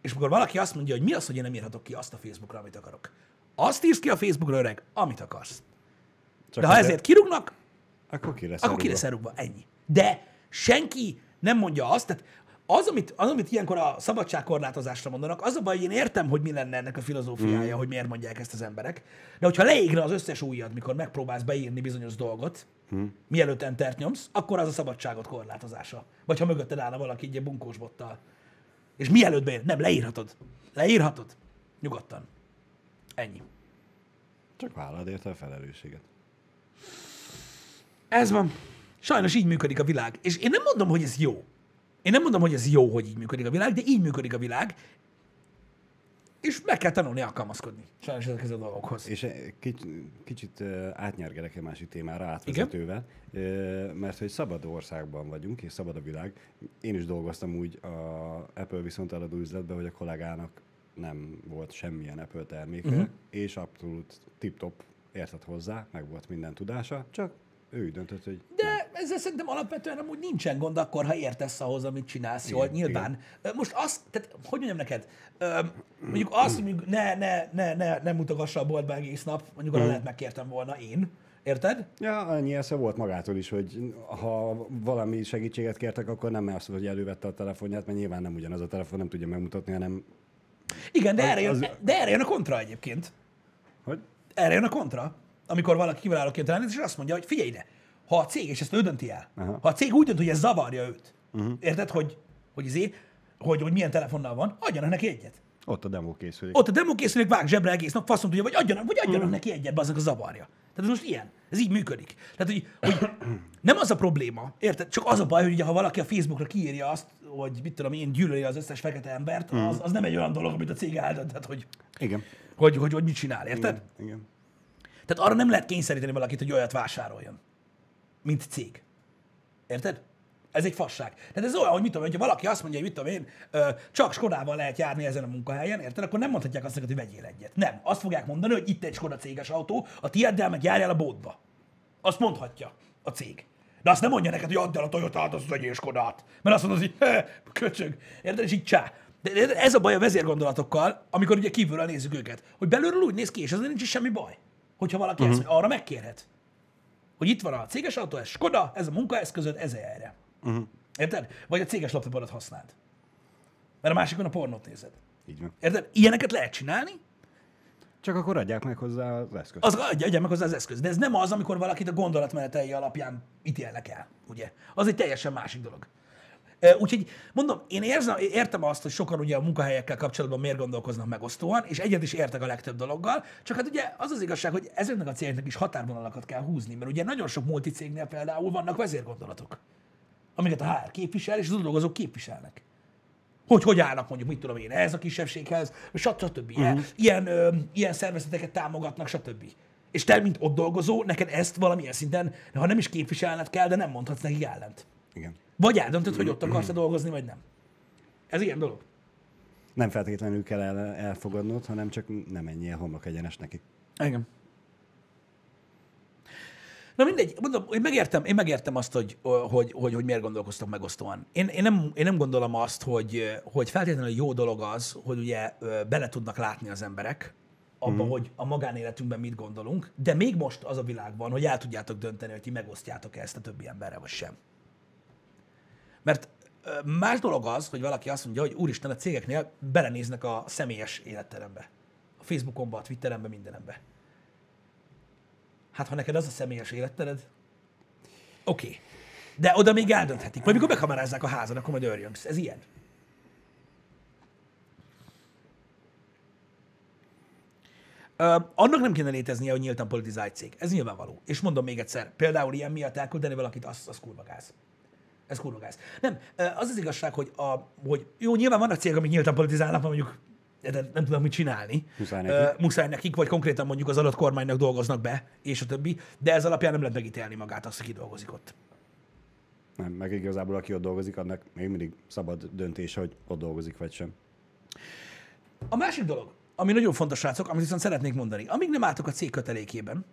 És amikor valaki azt mondja, hogy mi az, hogy én nem írhatok ki azt a Facebookra, amit akarok. Azt írsz ki a Facebookra, öreg, amit akarsz. Csak De ha ezért kirúgnak, Akkor ki lesz akkor ki lesz elrúgva. Ennyi. De senki nem mondja azt, tehát az, amit, az, amit ilyenkor a szabadságkorlátozásra mondanak, az a baj, hogy én értem, hogy mi lenne ennek a filozófiája, mm. hogy miért mondják ezt az emberek. De hogyha leégne az összes ujjad, mikor megpróbálsz beírni bizonyos dolgot, mm. mielőtt entert nyomsz, akkor az a szabadságot korlátozása. Vagy ha mögötted állna valaki egy bunkós bottal. És mielőtt beír, nem, leírhatod. Leírhatod. Nyugodtan. Ennyi. Csak vállald érte a felelősséget. Ez van. Sajnos így működik a világ. És én nem mondom, hogy ez jó. Én nem mondom, hogy ez jó, hogy így működik a világ, de így működik a világ. És meg kell tanulni alkalmazkodni. Sajnos ezekhez a dolgokhoz. És eh, kics, kicsit uh, átnyergelek egy másik témára átvezetővel, uh, mert hogy szabad országban vagyunk, és szabad a világ. Én is dolgoztam úgy a Apple viszont eladó üzletben, hogy a kollégának nem volt semmilyen Apple terméke, uh-huh. és abszolút tip-top értett hozzá, meg volt minden tudása, csak ő döntött, hogy De ezzel szerintem alapvetően amúgy nincsen gond akkor, ha értesz ahhoz, amit csinálsz jól, Igen, nyilván. Igen. Most azt, tehát hogy mondjam neked, mondjuk azt, hogy mondjuk ne, ne, ne, ne, ne mutogassa a boltba egész nap, mondjuk arra lehet megkértem volna én, érted? Ja, annyi esze volt magától is, hogy ha valami segítséget kértek, akkor nem azt, hogy elővette a telefonját, mert nyilván nem ugyanaz a telefon, nem tudja megmutatni, hanem Igen, de erre, jön, az- de erre jön a kontra egyébként. hogy erre jön a kontra, amikor valaki kiválóként lenni, és azt mondja, hogy figyelj ide, ha a cég, és ezt ő dönti el, Aha. ha a cég úgy dönt, hogy ez zavarja őt, uh-huh. érted, hogy, hogy, izé, hogy, hogy milyen telefonnal van, adjanak neki egyet. ott a demo készülék. Ott a demo készülék vág zsebre egész nap, faszom tudja, vagy adjanak, vagy adjanak neki egyet, azok a zavarja. Tehát ez most ilyen. Ez így működik. Tehát, hogy, hogy nem az a probléma, érted? Csak az a baj, hogy ugye, ha valaki a Facebookra kiírja azt, hogy mit tudom én, gyűlöli az összes fekete embert, az, az nem egy olyan dolog, amit a cég eldönthet, hogy, Igen. hogy, hogy, hogy mit csinál, érted? Igen. Igen. Tehát arra nem lehet kényszeríteni valakit, hogy olyat vásároljon, mint cég. Érted? Ez egy fasság. Tehát ez olyan, hogy mit tudom, hogyha valaki azt mondja, hogy mit tudom én, csak Skodával lehet járni ezen a munkahelyen, érted? Akkor nem mondhatják azt, hogy vegyél egyet. Nem. Azt fogják mondani, hogy itt egy Skoda céges autó, a tiéddel meg járjál a bótba. Azt mondhatja a cég. De azt nem mondja neked, hogy add el a Toyotát, azt vegyél Skodát. Mert azt mondod, hogy köcsög. Érted? És így csá. De ez a baj a vezérgondolatokkal, amikor ugye kívülről nézzük őket, hogy belülről úgy néz ki, és ezzel nincs is semmi baj. Hogyha valaki uh-huh. ezt, arra megkérhet. Hogy itt van a céges autó, ez Skoda, ez a munkaeszközöd, ez erre. Uh-huh. Érted? Vagy a céges laptopodat használd. Mert a másikon a pornót nézed. Így van. Érted? Ilyeneket lehet csinálni, Csak akkor adják meg hozzá az eszközt. az adja, adja meg hozzá az eszköz. De ez nem az, amikor valakit a gondolatmenetei alapján ítélnek el, ugye? Az egy teljesen másik dolog. Úgyhogy mondom, én érzem, értem azt, hogy sokan ugye a munkahelyekkel kapcsolatban miért gondolkoznak megosztóan, és egyet is értek a legtöbb dologgal, csak hát ugye az az igazság, hogy ezeknek a cégeknek is határvonalakat kell húzni, mert ugye nagyon sok multicégnél például vannak vezérgondolatok, amiket a HR képvisel, és az dolgozók képviselnek. Hogy hogy állnak mondjuk, mit tudom én, ehhez a kisebbséghez, stb. stb. Uh-huh. Ilyen, ö, ilyen szervezeteket támogatnak, stb. És te, mint ott dolgozó, neked ezt valamilyen szinten, ha nem is képviselned kell, de nem mondhatsz nekik ellent. Igen. Vagy eldöntöd, hogy ott akarsz dolgozni, vagy nem. Ez ilyen dolog. Nem feltétlenül kell el, elfogadnod, hanem csak nem menjél homlok egyenes neki. Igen. Na mindegy, mondom, én megértem, én megértem azt, hogy, hogy, hogy, hogy miért gondolkoztak megosztóan. Én, én, nem, én nem gondolom azt, hogy, hogy feltétlenül jó dolog az, hogy ugye bele tudnak látni az emberek abba, mm. hogy a magánéletünkben mit gondolunk, de még most az a világ van, hogy el tudjátok dönteni, hogy ti megosztjátok ezt a többi emberrel, vagy sem. Mert más dolog az, hogy valaki azt mondja, hogy úristen, a cégeknél belenéznek a személyes életterembe. A Facebookomba, a Twitterembe, mindenembe. Hát, ha neked az a személyes élettered, oké. Okay. De oda még eldönthetik. Vagy mikor bekamerázzák a házad, akkor majd örjöngsz. Ez ilyen. Ö, annak nem kéne léteznie, hogy nyíltan politizált cég. Ez nyilvánvaló. És mondom még egyszer, például ilyen miatt elküldeni valakit, az, az kurva gáz. Ez kurva gáz. Nem, az az igazság, hogy, a, hogy jó, nyilván vannak cégek, amik nyíltan politizálnak, mert mondjuk de nem tudom mit csinálni. Muszáj nekik. muszáj nekik, vagy konkrétan mondjuk az adott kormánynak dolgoznak be, és a többi, de ez alapján nem lehet megítélni magát azt, aki dolgozik ott. Nem, meg igazából aki ott dolgozik, annak még mindig szabad döntése, hogy ott dolgozik vagy sem. A másik dolog, ami nagyon fontos, srácok, amit viszont szeretnék mondani, amíg nem álltok a cég kötelékében,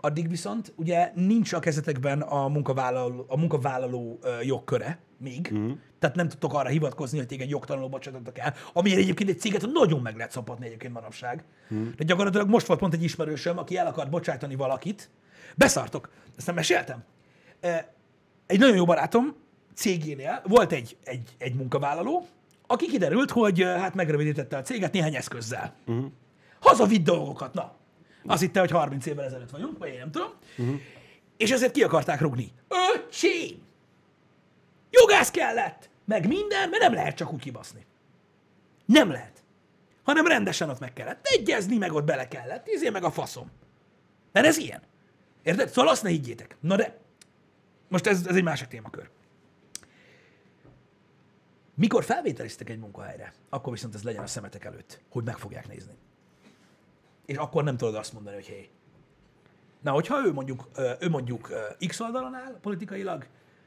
addig viszont ugye nincs a kezetekben a munkavállaló, a munkavállaló jogköre még, mm. tehát nem tudtok arra hivatkozni, hogy téged jogtalanul bocsátottak el, ami egyébként egy céget nagyon meg lehet szopatni egyébként manapság. Mm. De gyakorlatilag most volt pont egy ismerősöm, aki el akart bocsátani valakit, beszartok, ezt nem meséltem. Egy nagyon jó barátom cégénél volt egy, egy, egy munkavállaló, aki kiderült, hogy hát megrövidítette a céget néhány eszközzel. Uh-huh. Hazavitt dolgokat, na. Azt hitte, hogy 30 évvel ezelőtt vagyunk, vagy én nem tudom. Uh-huh. És ezért ki akarták rugni. Öcsém! Jogász kellett! Meg minden, mert nem lehet csak úgy kibaszni. Nem lehet. Hanem rendesen ott meg kellett egyezni, meg ott bele kellett. Izé meg a faszom. Mert ez ilyen. Érted? Szóval azt ne higgyétek. Na de, most ez, ez egy másik témakör. Mikor felvételiztek egy munkahelyre, akkor viszont ez legyen a szemetek előtt, hogy meg fogják nézni. És akkor nem tudod azt mondani, hogy hé. Na, hogyha ő mondjuk, ő mondjuk X oldalon áll politikailag,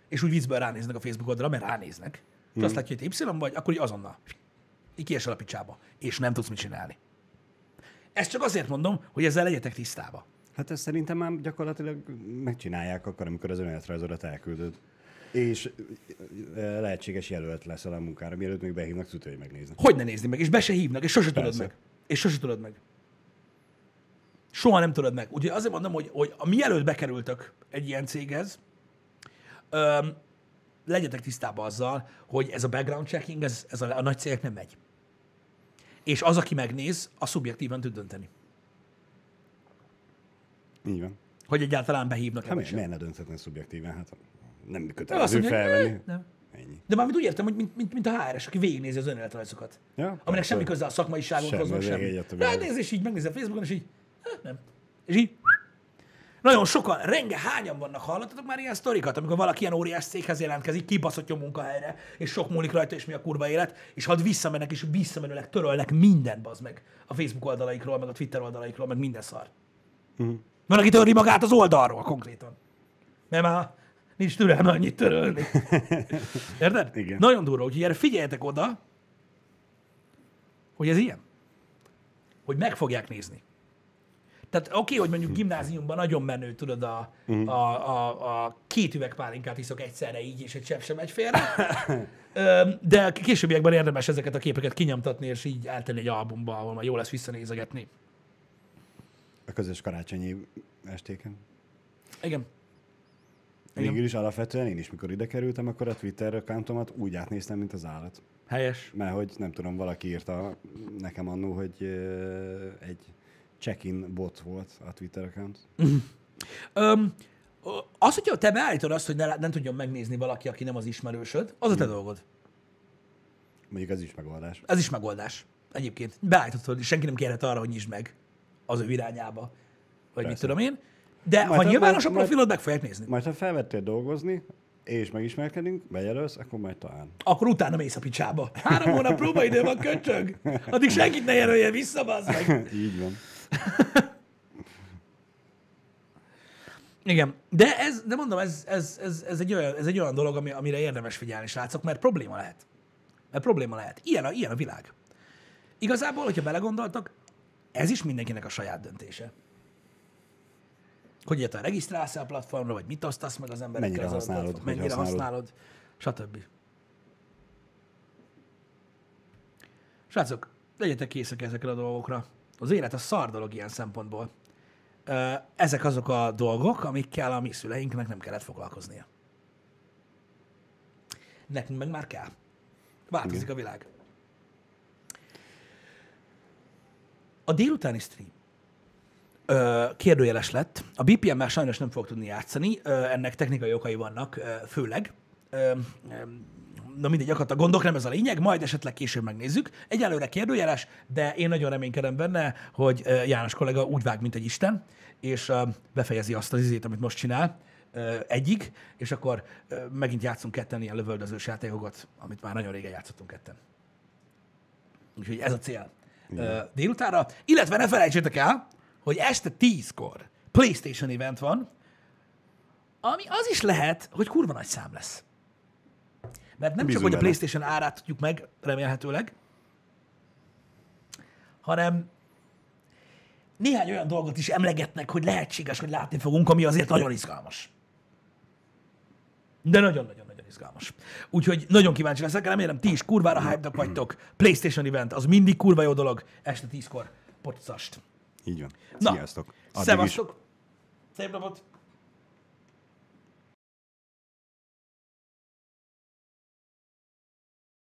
és úgy viccből ránéznek a Facebook oldalra, mert ránéznek, és azt látja, hogy Y vagy, akkor így azonnal. Így kiesel a picsába, és nem tudsz mit csinálni. Ezt csak azért mondom, hogy ezzel legyetek tisztába. Hát ezt szerintem már gyakorlatilag megcsinálják akkor, amikor az önéletrajzodat elküldöd. És lehetséges jelölt leszel a munkára, mielőtt még behívnak, tudja, hogy megnézni. Hogy ne nézni meg, és be se hívnak, és sose tudod meg. És sose tudod meg. Soha nem tudod meg. Úgyhogy azért mondom, hogy, hogy a mielőtt bekerültök egy ilyen céghez, öm, legyetek tisztában azzal, hogy ez a background checking, ez, ez a, a nagy cégek nem megy. És az, aki megnéz, a szubjektíven tud dönteni. Így van. Hogy egyáltalán behívnak Hát miért, ne dönthetne szubjektíven? Hát nem kötelező mondja, felvenni. "Ne, nem. Ennyi. De mármint úgy értem, hogy mint, mint, mint a HRS, aki végignézi az önéletrajzokat. Ja, Aminek persze. semmi köze a szakmaiságunkhoz, Semmi, meg semmi. Ránéz, és így megnézem Facebookon, és így, nem. És így, nagyon sokan, renge, hányan vannak, hallottatok már ilyen sztorikat, amikor valaki ilyen óriás céghez jelentkezik, kibaszott jó munkahelyre, és sok múlik rajta, és mi a kurva élet, és hadd visszamennek, és visszamenőleg törölnek mindent, bazd meg, a Facebook oldalaikról, meg a Twitter oldalaikról, meg minden szar. Mhm. Van, aki törli magát az oldalról konkrétan. Mert már nincs türelme annyit törölni. Érted? Igen. Nagyon durva, úgyhogy erre figyeljetek oda, hogy ez ilyen. Hogy meg fogják nézni. Tehát oké, okay, hogy mondjuk gimnáziumban nagyon menő, tudod, a, Mhm. a, a, a két üveg pálinkát iszok egyszerre így, és egy csepp sem megy félre. De későbbiekben érdemes ezeket a képeket kinyomtatni, és így eltenni egy albumba, ahol már jó lesz visszanézegetni. A közös karácsonyi estéken. Igen. Igen. Végül is alapvetően én is, mikor ide kerültem, akkor a Twitter accountomat úgy átnéztem, mint az állat. Helyes. Mert hogy nem tudom, valaki írta nekem annó, hogy egy check-in bot volt a Twitter account. Ö, az, hogyha te beállítod azt, hogy ne, nem tudjon megnézni valaki, aki nem az ismerősöd, az a te dolgod. Mondjuk ez is megoldás. Ez is megoldás. Egyébként beállíthatod, senki nem kérhet arra, hogy nyisd meg az ő irányába, vagy mit Persze. tudom én. De Majd ha nyilvános a majd- profilod, meg fogják nézni. Majd ha felvettél dolgozni, és megismerkedünk, bejelölsz, akkor majd talán. Akkor utána mész a picsába. Három hónap próbaidő van, köcsög. Addig senkit ne jelölje vissza, meg. Így van. Igen, de ez, de mondom, ez, ez, ez, ez, egy, olyan, ez egy olyan dolog, ami, amire érdemes figyelni, srácok, mert probléma lehet. Mert probléma lehet. Ilyen a, ilyen a világ. Igazából, hogyha belegondoltak, ez is mindenkinek a saját döntése. Hogy egyáltalán regisztrálsz a platformra, vagy mit osztasz meg az emberekkel. Mennyire használod, platform- mennyire használod. használod, stb. Srácok, legyetek készek ezekre a dolgokra. Az élet a szar dolog ilyen szempontból. Ezek azok a dolgok, amikkel a mi szüleinknek nem kellett foglalkoznia. Nekünk meg már kell. Változik a világ. A délutáni stream ö, kérdőjeles lett. A BPM-mel sajnos nem fog tudni játszani, ö, ennek technikai okai vannak, ö, főleg. Ö, ö, na mindegy, akadt a gondok, nem ez a lényeg, majd esetleg később megnézzük. Egyelőre kérdőjeles, de én nagyon reménykedem benne, hogy János kollega úgy vág, mint egy isten, és befejezi azt az izét, amit most csinál, ö, egyig, és akkor megint játszunk ketten ilyen lövöldözős játékokat, amit már nagyon régen játszottunk ketten. Úgyhogy ez a cél ö, délutára. Illetve ne felejtsétek el, hogy este 10-kor PlayStation event van, ami az is lehet, hogy kurva nagy szám lesz. Mert nem Bízunk csak, hogy a. PlayStation árát tudjuk meg, remélhetőleg, hanem néhány olyan dolgot is emlegetnek, hogy lehetséges, hogy látni fogunk, ami azért nagyon izgalmas. De nagyon-nagyon-nagyon izgalmas. Úgyhogy nagyon kíváncsi leszek, remélem ti is kurvára hype vagytok. PlayStation event, az mindig kurva jó dolog, este 10-kor. Pocast. Így van. Na, Sziasztok. Is. Szevasztok! Szép napot!